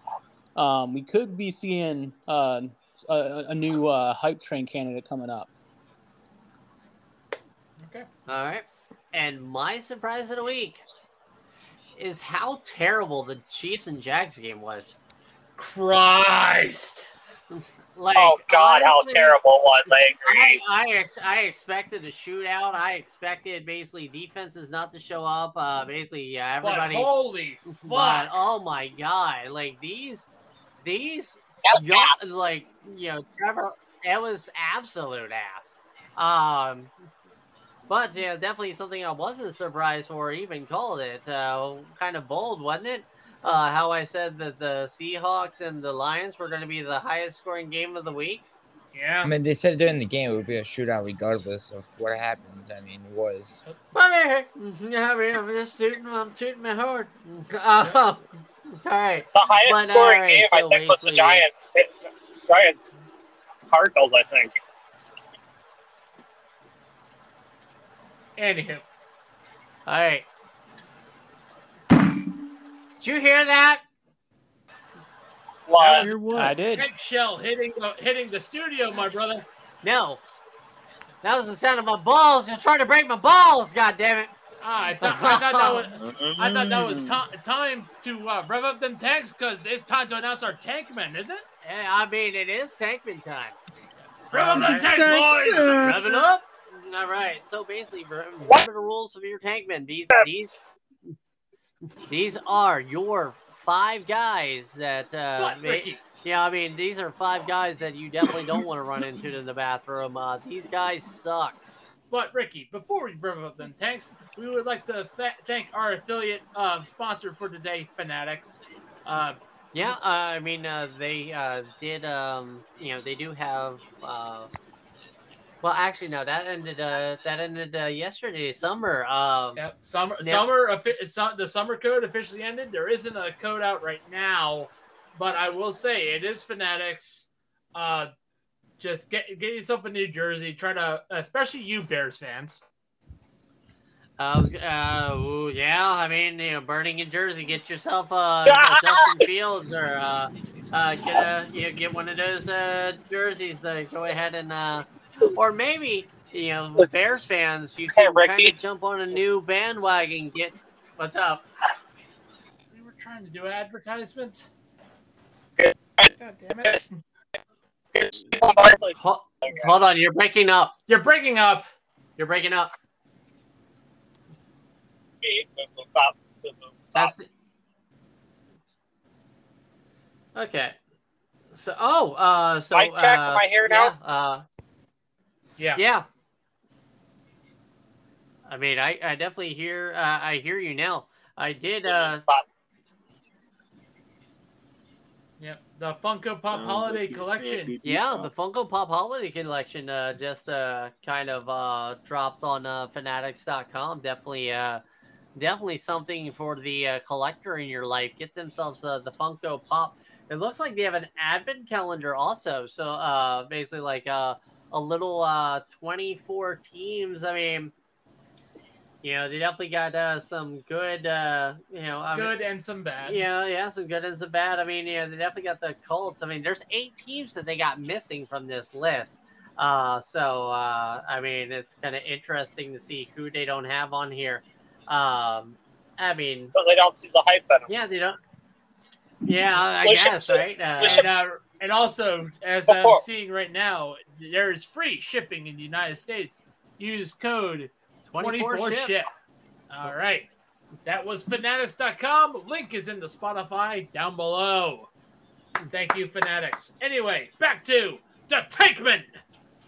Um, we could be seeing uh, a, a new uh, hype train candidate coming up. Okay. All right. And my surprise of the week is how terrible the Chiefs and Jags game was. Christ. [LAUGHS] Like, oh God, how terrible it was! I I agree. I, ex- I expected a shootout. I expected basically defenses not to show up. Uh, basically, yeah, But everybody. holy but, fuck. oh my god! Like these, these That was young- like you know, Trevor. It was absolute ass. Um, but yeah, definitely something I wasn't surprised for. Even called it uh, kind of bold, wasn't it? Uh, how I said that the Seahawks and the Lions were going to be the highest scoring game of the week. Yeah. I mean, they said during the game it would be a shootout regardless of what happened. I mean, it was. But hey, yeah, I mean, I'm just tooting, I'm tooting my horn. [LAUGHS] Uh, all right. The highest But, scoring alright, game I so think was the basically- Giants. Giants, Cardinals. I think. Anywho, All right. Did you hear that? Was Hear what? I did. eggshell hitting the hitting the studio, my brother. No. That was the sound of my balls. You're trying to break my balls, God damn it. Ah, I, thought I thought that was I thought that was ti- time to uh, rev up them tanks because it's time to announce our tankman, isn't it? Yeah, I mean, it is tankman time. Rev up them Alright. tanks, boys! Rev it up. All right. So basically, re- remember the rules of your tankman. These these these are your five guys that uh, may- Yeah, I mean, these are five guys that you definitely don't want to run into in the bathroom. Uh, these guys suck. But Ricky, before we rev up them tanks, we would like to th- thank our affiliate uh, sponsor for today, Fanatics. Uh, Yeah, uh, I mean, uh, they uh, did, um, you know, they do have. Uh, well, actually, no, that ended. Uh, that ended uh, yesterday, summer. Um, Yep. Summer Yeah. summer the summer code officially ended. There isn't a code out right now, but I will say it is Fanatics. Uh just get get yourself a new jersey. Try to especially you Bears fans. I was, uh, ooh, yeah, I mean, you know, burning in Jersey, get yourself uh, a [LAUGHS] Justin Fields or uh, uh, get a, you know, get one of those uh, jerseys to go ahead and, uh, [LAUGHS] or maybe, you know, Bears fans, you [LAUGHS] can Ricky. kind of jump on a new bandwagon. Get what's up? We were trying to do advertisement. Good. God damn it. Ho- hold on, you're breaking up. You're breaking up. You're breaking up. That's the... okay. So, oh, uh, so Mic check, uh, am I here yeah. Uh, Yeah. yeah. I mean, I, I definitely hear uh, I hear you now. I did. Uh, Yep. The Funko Pop Sounds Holiday like Collection. beep, beep, yeah, pop. the Funko Pop Holiday Collection uh, just uh, kind of uh, dropped on uh, Fanatics.com. Definitely, uh, definitely something for the uh, collector in your life. Get themselves uh, the Funko Pop. It looks like they have an advent calendar also. So uh, basically, like uh, a little uh, 24 teams. I mean, you know, they definitely got uh, some good. Uh, you know, I mean, Good and some bad. yeah, yeah, some good and some bad. I mean, yeah, they definitely got the Colts. I mean, there's eight teams that they got missing from this list. Uh, so uh, I mean, it's kind of interesting to see who they don't have on here. Um, I mean, but they don't see the hype in them. yeah, they don't. Yeah, I We should- guess right. Uh, And, uh, and also, as I'm seeing right now, there is free shipping in the United States. Use code 24 24 ship. ship. All right. That was fanatics.com. Link is in the Spotify down below. Thank you, Fanatics. Anyway, back to the Tankman.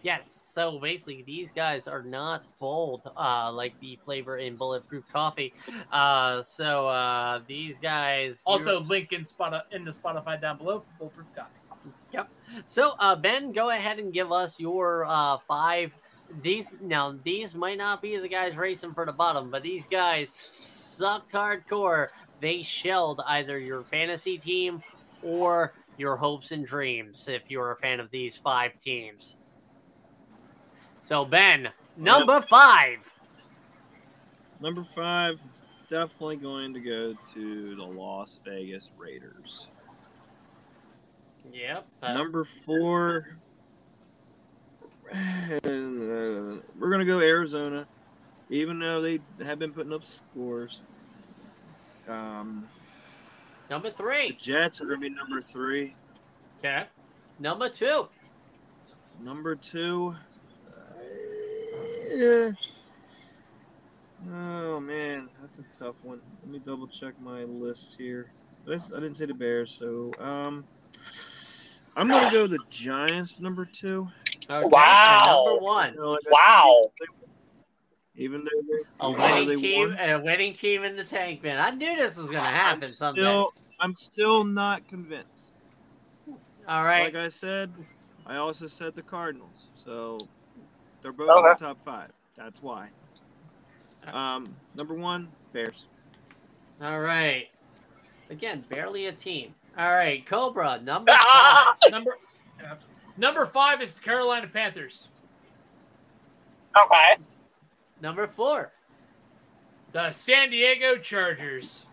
Yes. So basically, these guys are not bold uh, like the flavor in Bulletproof Coffee. Uh, so uh, these guys Also, link in, spot- in the Spotify down below for Bulletproof Coffee. So, uh, Ben, go ahead and give us your uh, five. These now these might not be the guys racing for the bottom, but these guys sucked hardcore. They shelled either your fantasy team or your hopes and dreams. If you're a fan of these five teams. So, Ben, number five. Number five is definitely going to go to the Las Vegas Raiders. Yep. uh, Number four, [SIGHS] we're gonna go Arizona, even though they have been putting up scores. Um, number three. Jets are gonna be number three. Okay. Number two. Number two, uh, yeah. Oh man, that's a tough one. Let me double check my list here. This I didn't say the Bears, so um, I'm gonna go the Giants number two. Okay. Wow. Number one. You know, Wow. said, Even though they, A even winning they team, won, a winning team in the tank, man. I knew this was gonna I'm happen someday. still, I'm still not convinced. All right. Like I said, I also said the Cardinals, so they're both Okay. in the top five. That's why. Um, number one, Bears. All right. Again, barely a team. All right, Cobra number Ah! five. Number Number five is the Carolina Panthers. Okay. Number four. The San Diego Chargers.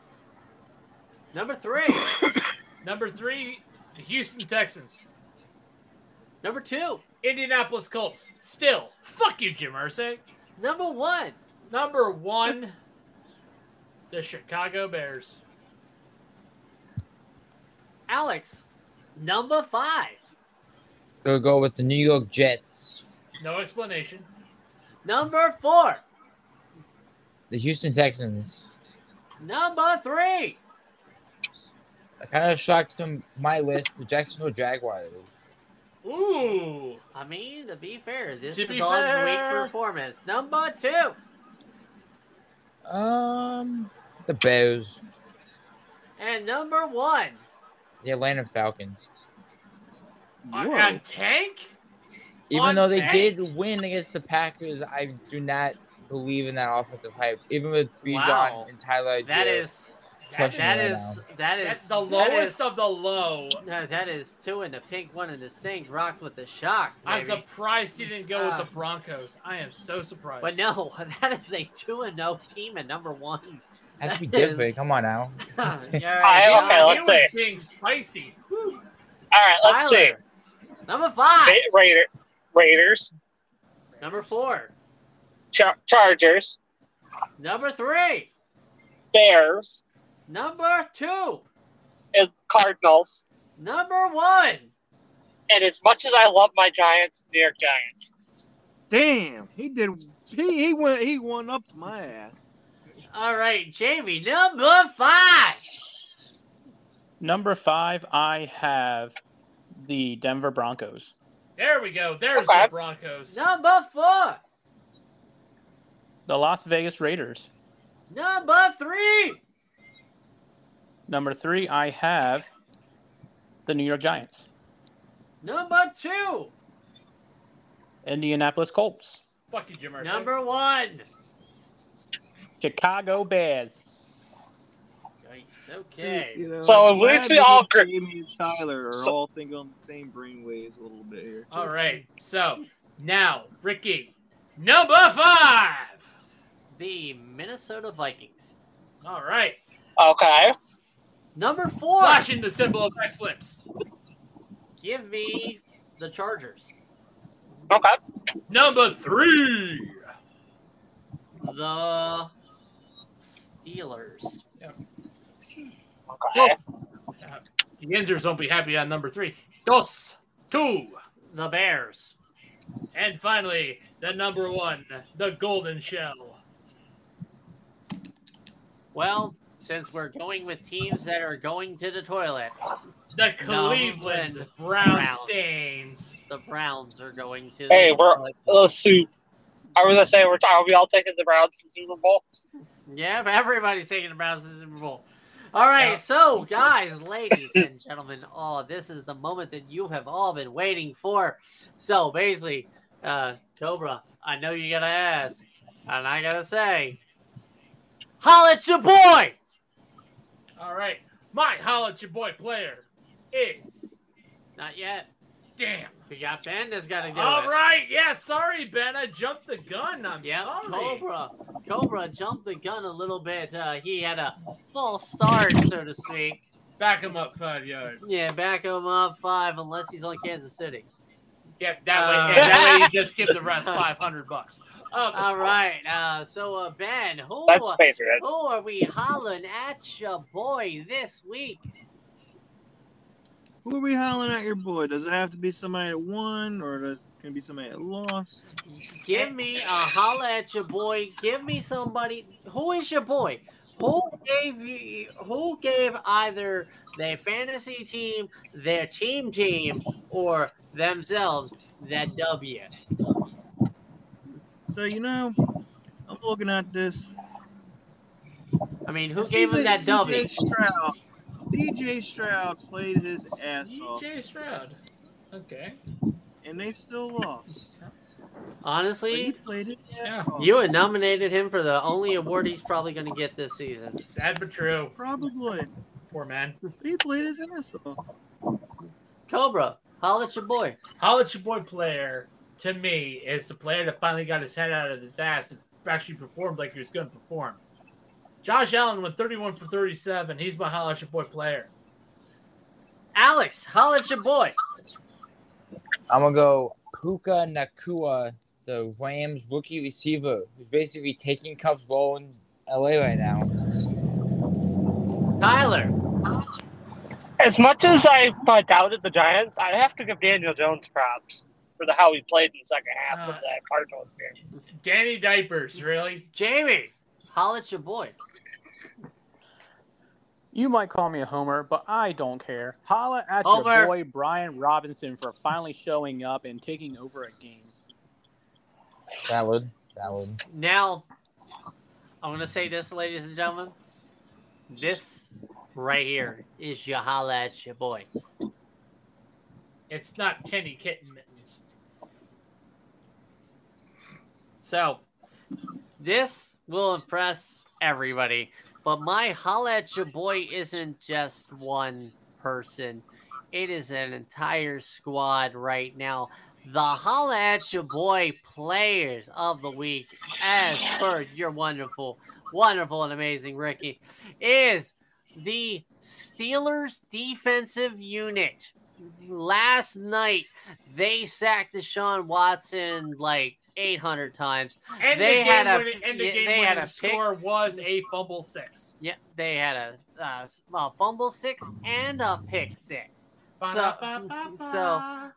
Number three. [COUGHS] Number three, the Houston Texans. Number two. Indianapolis Colts. Still, fuck you, Jim Irsay. Number one. Number one, the Chicago Bears. Alex. Number five. Gonna go with the New York Jets. No explanation. Number four. The Houston Texans. Number three. I kind of shocked to my list. The Jacksonville Jaguars. Ooh. I mean, to be fair, this To is be on fair. weak performance. Number two. Um, the Bears. And number one. The Atlanta Falcons. On, on Tank? Even On though they tank? did win against the Packers, I do not believe in that offensive hype. Even with Bijan Wow. and Tyler, That Allgeier is crushing that it right is now. that is That's the lowest is- of the low. [LAUGHS] No, that is two in the pink, one in the stink. Rocked with the shock. I'm surprised you didn't go with Ah. the Broncos. I am so surprised. But no, [LAUGHS] that is a two and no team at number one. Has to be that is- different. Come on now. [LAUGHS] All I- right, okay, let's see. being spicy. Whew. All right, let's see. Number five. Raider, Raiders, Number four. Char- Chargers, Number three. Bears, Number two. and Cardinals. Number one. And as much as I love my Giants, New York Giants. Damn, he did. He he went. He won up to my ass. All right, Jamie. Number five. Number five, I have the Denver Broncos. There we go. There's Okay. the Broncos. Number four. The Las Vegas Raiders. Number three. Number three, I have the New York Giants. Number two. Indianapolis Colts. Fuck you, Jim Irsay. Number one. Chicago Bears. Yikes, Okay. You know, So at least we all agree- Jamie and Tyler are So- all thinking on the same brainwaves a little bit here. All right. So now, Ricky, number five. The Minnesota Vikings. All right. Okay. Number four. Flashing the symbol of excellence. Give me the Chargers. Okay. Number three. The Steelers. Okay. The Yinzers won't be happy on number three. Dos, two. The Bears. And finally, the number one, the Golden Shell. Well, since we're going with teams that are going to the toilet, The Cleveland Brown Browns. Stains. the Browns are going to. Hey, the we're- toilet. Let's see. I was gonna say we're are we all taking the Browns to Super Bowl? Yeah, but everybody's taking the Browns to the Super Bowl. All right, Yeah. so guys, ladies and gentlemen, [LAUGHS] oh, this is the moment that you have all been waiting for. So basically, uh, Cobra, I know you gotta ask, and I gotta say, holla at your boy. All right. My holla at your boy player is. Not yet. Damn. We got Ben that's got to do All it. right. Yeah, sorry, Ben. I jumped the gun. I'm Yeah, sorry. Cobra. Cobra jumped the gun a little bit. Uh, he had a false start, so to speak. Back him up five yards. Yeah, back him up five, unless he's on Kansas City. Yep, that Uh, way, yeah, that way you [LAUGHS] just give the rest 500 bucks. Um, All right. Uh, so uh, Ben, who That's who are we hollering at your boy this week? Who are we hollering at your boy? Does it have to be somebody that won, or does it can it be somebody that lost? Give me a holla at your boy. Give me somebody. Who is your boy? Who gave you? Who gave either their fantasy team, their team team, or themselves that W? So you know, I'm looking at this. I mean, who gave him that CJ W? Stroud. DJ Stroud played his ass off, CJ Stroud. Okay. and they still lost. But he Honestly, played his Yeah. off. you had nominated him for the only award he's probably going to get this season. Sad but true. Probably. Poor man. He played his ass off. Cobra, Holla at your boy. Holla at your boy player to me is the player that finally got his head out of his ass and actually performed like he was going to perform. Josh Allen went 31 for 37. He's my holla at your boy player. Alex, holla at your boy. I'm gonna go Puka Nacua, the Rams rookie receiver, who's basically taking Kupp's role in LA right now. Tyler. As much as I uh, doubted the Giants, I have to give Daniel Jones props for the how he played in the second half of Uh, that Cardinals game. Danny Diapers, really? Jamie, holla at your boy. You might call me a homer, but I don't care. Holla at Homer. your boy Brian Robinson for finally showing up and taking over a game. Valid, valid. Now, I'm going to say this, ladies and gentlemen. This right here is your holla at your boy. It's not Kenny Kitten Mittens. So, this will impress everybody. But my holla at your boy isn't just one person, it is an entire squad right now. The holla at your boy players of the week, as per your wonderful, wonderful, and amazing Ricky, is the Steelers defensive unit. Last night, they sacked Deshaun Watson like 800 times. And They the had game a- winning, and the yeah, game they had a pick. score was a fumble six. Yeah, they had a, uh, s- a fumble six and a pick six. So, so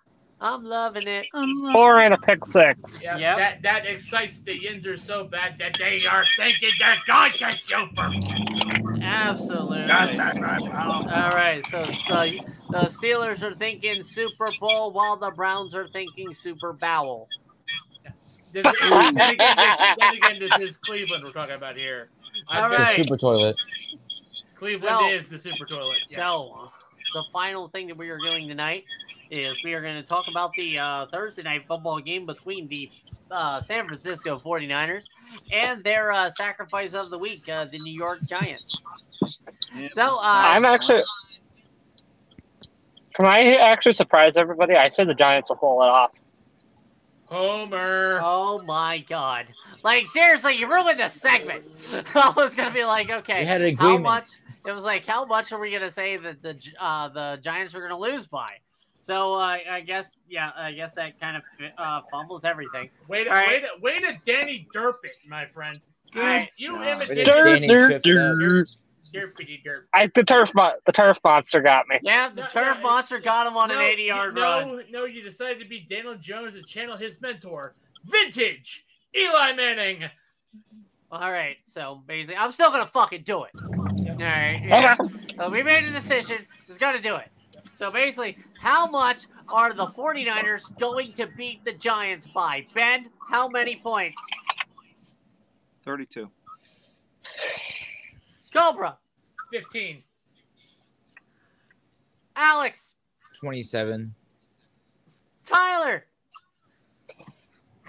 I'm loving it. Four and a pick six. yeah, Yep. that that excites the Yinzers so bad that they are thinking they're going to super. Absolutely. That's right, pal. All right, so, so the Steelers are thinking Super Bowl while the Browns are thinking Super Bowl. This, then, again, this, then again, [LAUGHS] this is Cleveland we're talking about here. I All bet The super toilet. Cleveland So- is the super toilet. yes. So, the final thing that we are doing tonight is we are going to talk about the uh, Thursday night football game between the uh, San Francisco 49ers and their uh, sacrifice of the week, uh, the New York Giants. So, uh, I'm actually. Can I actually surprise everybody? I said the Giants will pull it off. Homer. oh my God. Like, seriously, you ruined the segment. [LAUGHS] I was going to be like, okay, We had an how much? It was like, how much are we going to say that the uh, the Giants are going to lose by? So uh, I guess, yeah, I guess that kind of uh, fumbles everything. Way to, All right. way to, way to Danny Derp it, my friend. Good All right, you job. imitated Danny dirt, tripped up. dirt. Derpity Derp. I the turf mo- the turf monster got me. Yeah, the No, turf no, monster got him on an No, 80 yard no, run. No, you decided to be Daniel Jones and channel his mentor, vintage Eli Manning. All right, so basically, I'm still gonna fucking do it. All right, yeah. Okay. So we made a decision. Just gonna do it. So basically, how much are the 49ers going to beat the Giants by? Ben, how many points? 32. Cobra, 15. Alex, 27. Tyler.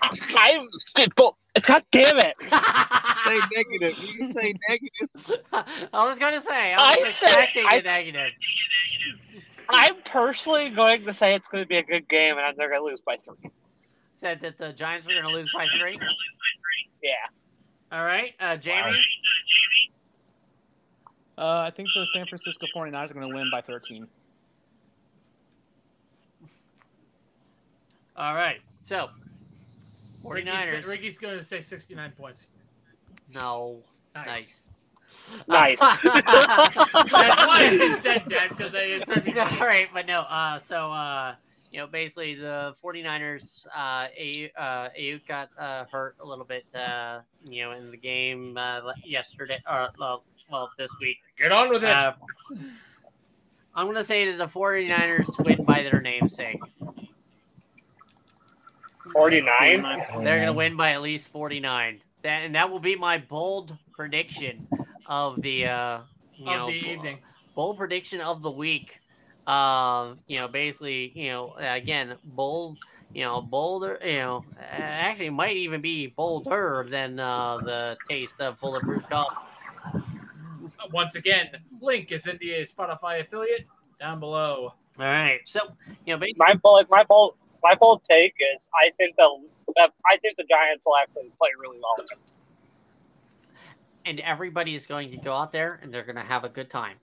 I did. Well, God damn it! [LAUGHS] Say negative. You can say negative. [LAUGHS] I was gonna say I was I said- expecting I- a negative. I'm personally going to say it's going to be a good game, and I'm they're going to lose by three. Said that the Giants were gonna lose by three. Yeah. All right, uh, Jamie. Uh, I think the San Francisco 49ers are going to win by 13. All right, so Ricky's, 49ers. Ricky's going to say 69 points. No, nice. Nice. [LAUGHS] That's why I said that, because I All right, but no. Uh, so uh, you know, basically the 49ers. Uh, Aiyuk, uh, Aiyuk got uh, hurt a little bit. Uh, you know, in the game uh, yesterday, or well, well, this week. Get on with it. Uh, I'm gonna say that the 49ers win by their namesake. 49? They're gonna win by at least 49. That and that will be my bold prediction of the uh, you of know the evening. bold prediction of the week. Um, you know, basically, you know, again, bold, you know, bolder, you know, uh, actually might even be bolder than uh, the taste of bulletproof coffee. Once again, link is in the Spotify affiliate down below. All right. So, you know, basically, My bold, my bold, my bold take is I think the that I think the Giants will actually play really well against. and everybody's going to go out there and they're going to have a good time.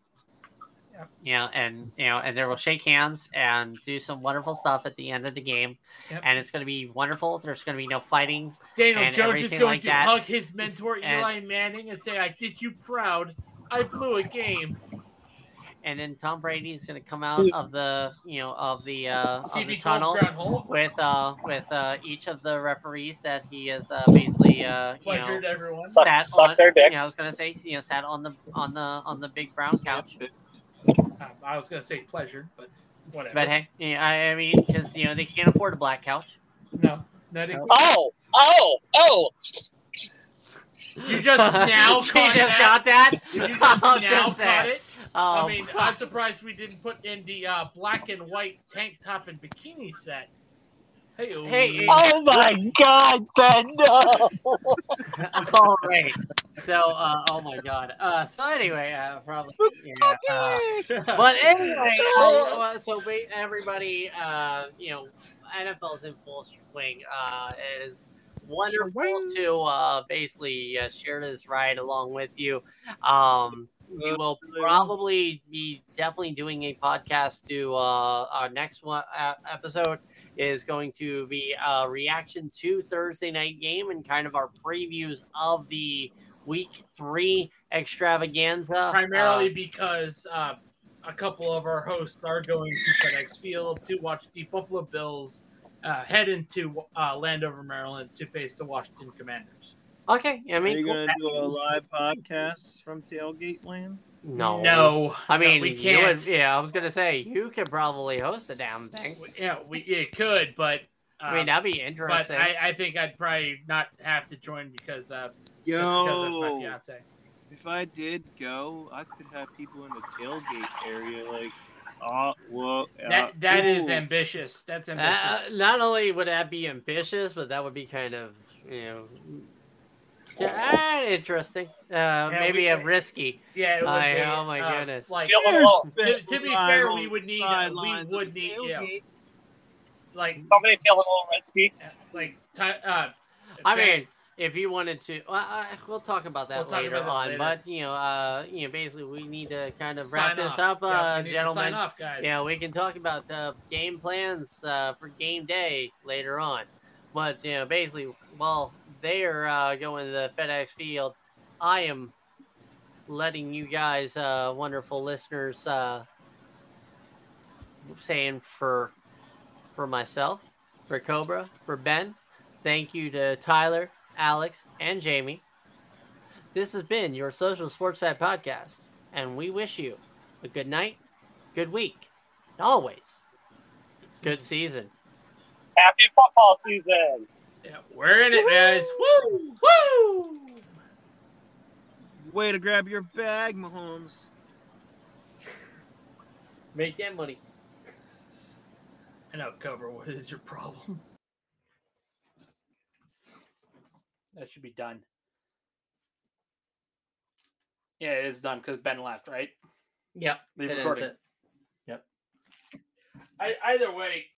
Yeah. You know, and you know, and they will shake hands and do some wonderful stuff at the end of the game, Yep. and it's going to be wonderful. There's going to be no fighting. Daniel and Jones is everything going like to that. hug his mentor And- Eli Manning and say, "I did you proud. I blew a game." and then Tom Brady is going to come out of the you know of the uh, of the TV tunnel twelve ground hole. with uh with uh each of the referees that he has uh, basically uh you know everyone. Suck- sat suck on. their you know, I was going to say you know sat on the on the on the big brown couch. Um, I was gonna say pleasured, but whatever. But hey, yeah, I, I mean, because you know they can't afford a black couch. no, no, they- Oh, oh, oh! You just [LAUGHS] now you caught just that? got that. You just [LAUGHS] I'm now just caught saying. it? I Um, mean, I'm surprised we didn't put in the uh, black and white tank top and bikini set. Hey, Hey, Oh my God, Ben! No. [LAUGHS] all right. So, uh, oh my god. Uh, so anyway, uh, probably. Yeah, uh, but anyway, uh, so wait, everybody, uh, you know, NFL's in full swing. Uh, it is wonderful to uh, basically uh, share this ride along with you. Um, we will probably be definitely doing a podcast to uh, our next one uh, episode is going to be a reaction to Thursday night game and kind of our previews of the week three extravaganza. primarily Uh, because uh, a couple of our hosts are going to FedEx Field to watch the Buffalo Bills uh, head into uh, Landover, Maryland, to face the Washington Commanders. okay, I mean, Are you cool. gonna do a live podcast from Tailgate Land? no, no, I no, mean, we can't. would- yeah, I was gonna say you could probably host the damn thing. Yeah, we it could, but uh, I mean, that'd be but interesting. I, I think I'd probably not have to join because uh, just because of my fiance. if I did go, I could have people in the tailgate area, like, oh, well, That that is ooh. ambitious. That's Uh, ambitious. not only would that be ambitious, but that would be kind of, you know, yeah, interesting. Uh, maybe we- a risky. yeah, it would I- be, oh my uh, goodness. Like Feel a little, to, to be fair, we would the need we would need yeah, tailgate. like somebody feel a little risky. like uh, I Ben- mean, if you wanted to, well, I, we'll talk about that We'll later about on. later. But you know, uh, you know, basically, we need to kind of sign wrap this off. up, Yeah, uh, we need to gentlemen. Sign off, guys. Yeah, we can talk about the game plans uh, for game day later on. But you know, basically, while they are uh, going to the FedEx Field, I am letting you guys, uh, wonderful listeners, uh, saying for for myself, for Cobra, for Ben, thank you to Tyler, Alex, and Jamie. This has been your Social Sports Pad podcast, and we wish you a good night, good week, and always good season. Happy football season. Yeah, we're in it, guys. Woo! Woo! Way to grab your bag, Mahomes. Make that money. And I know, Cobra. What is your problem? That should be done. Yeah, it is done because Ben left, right? Yep. Leave that ends recording. it. I, either way,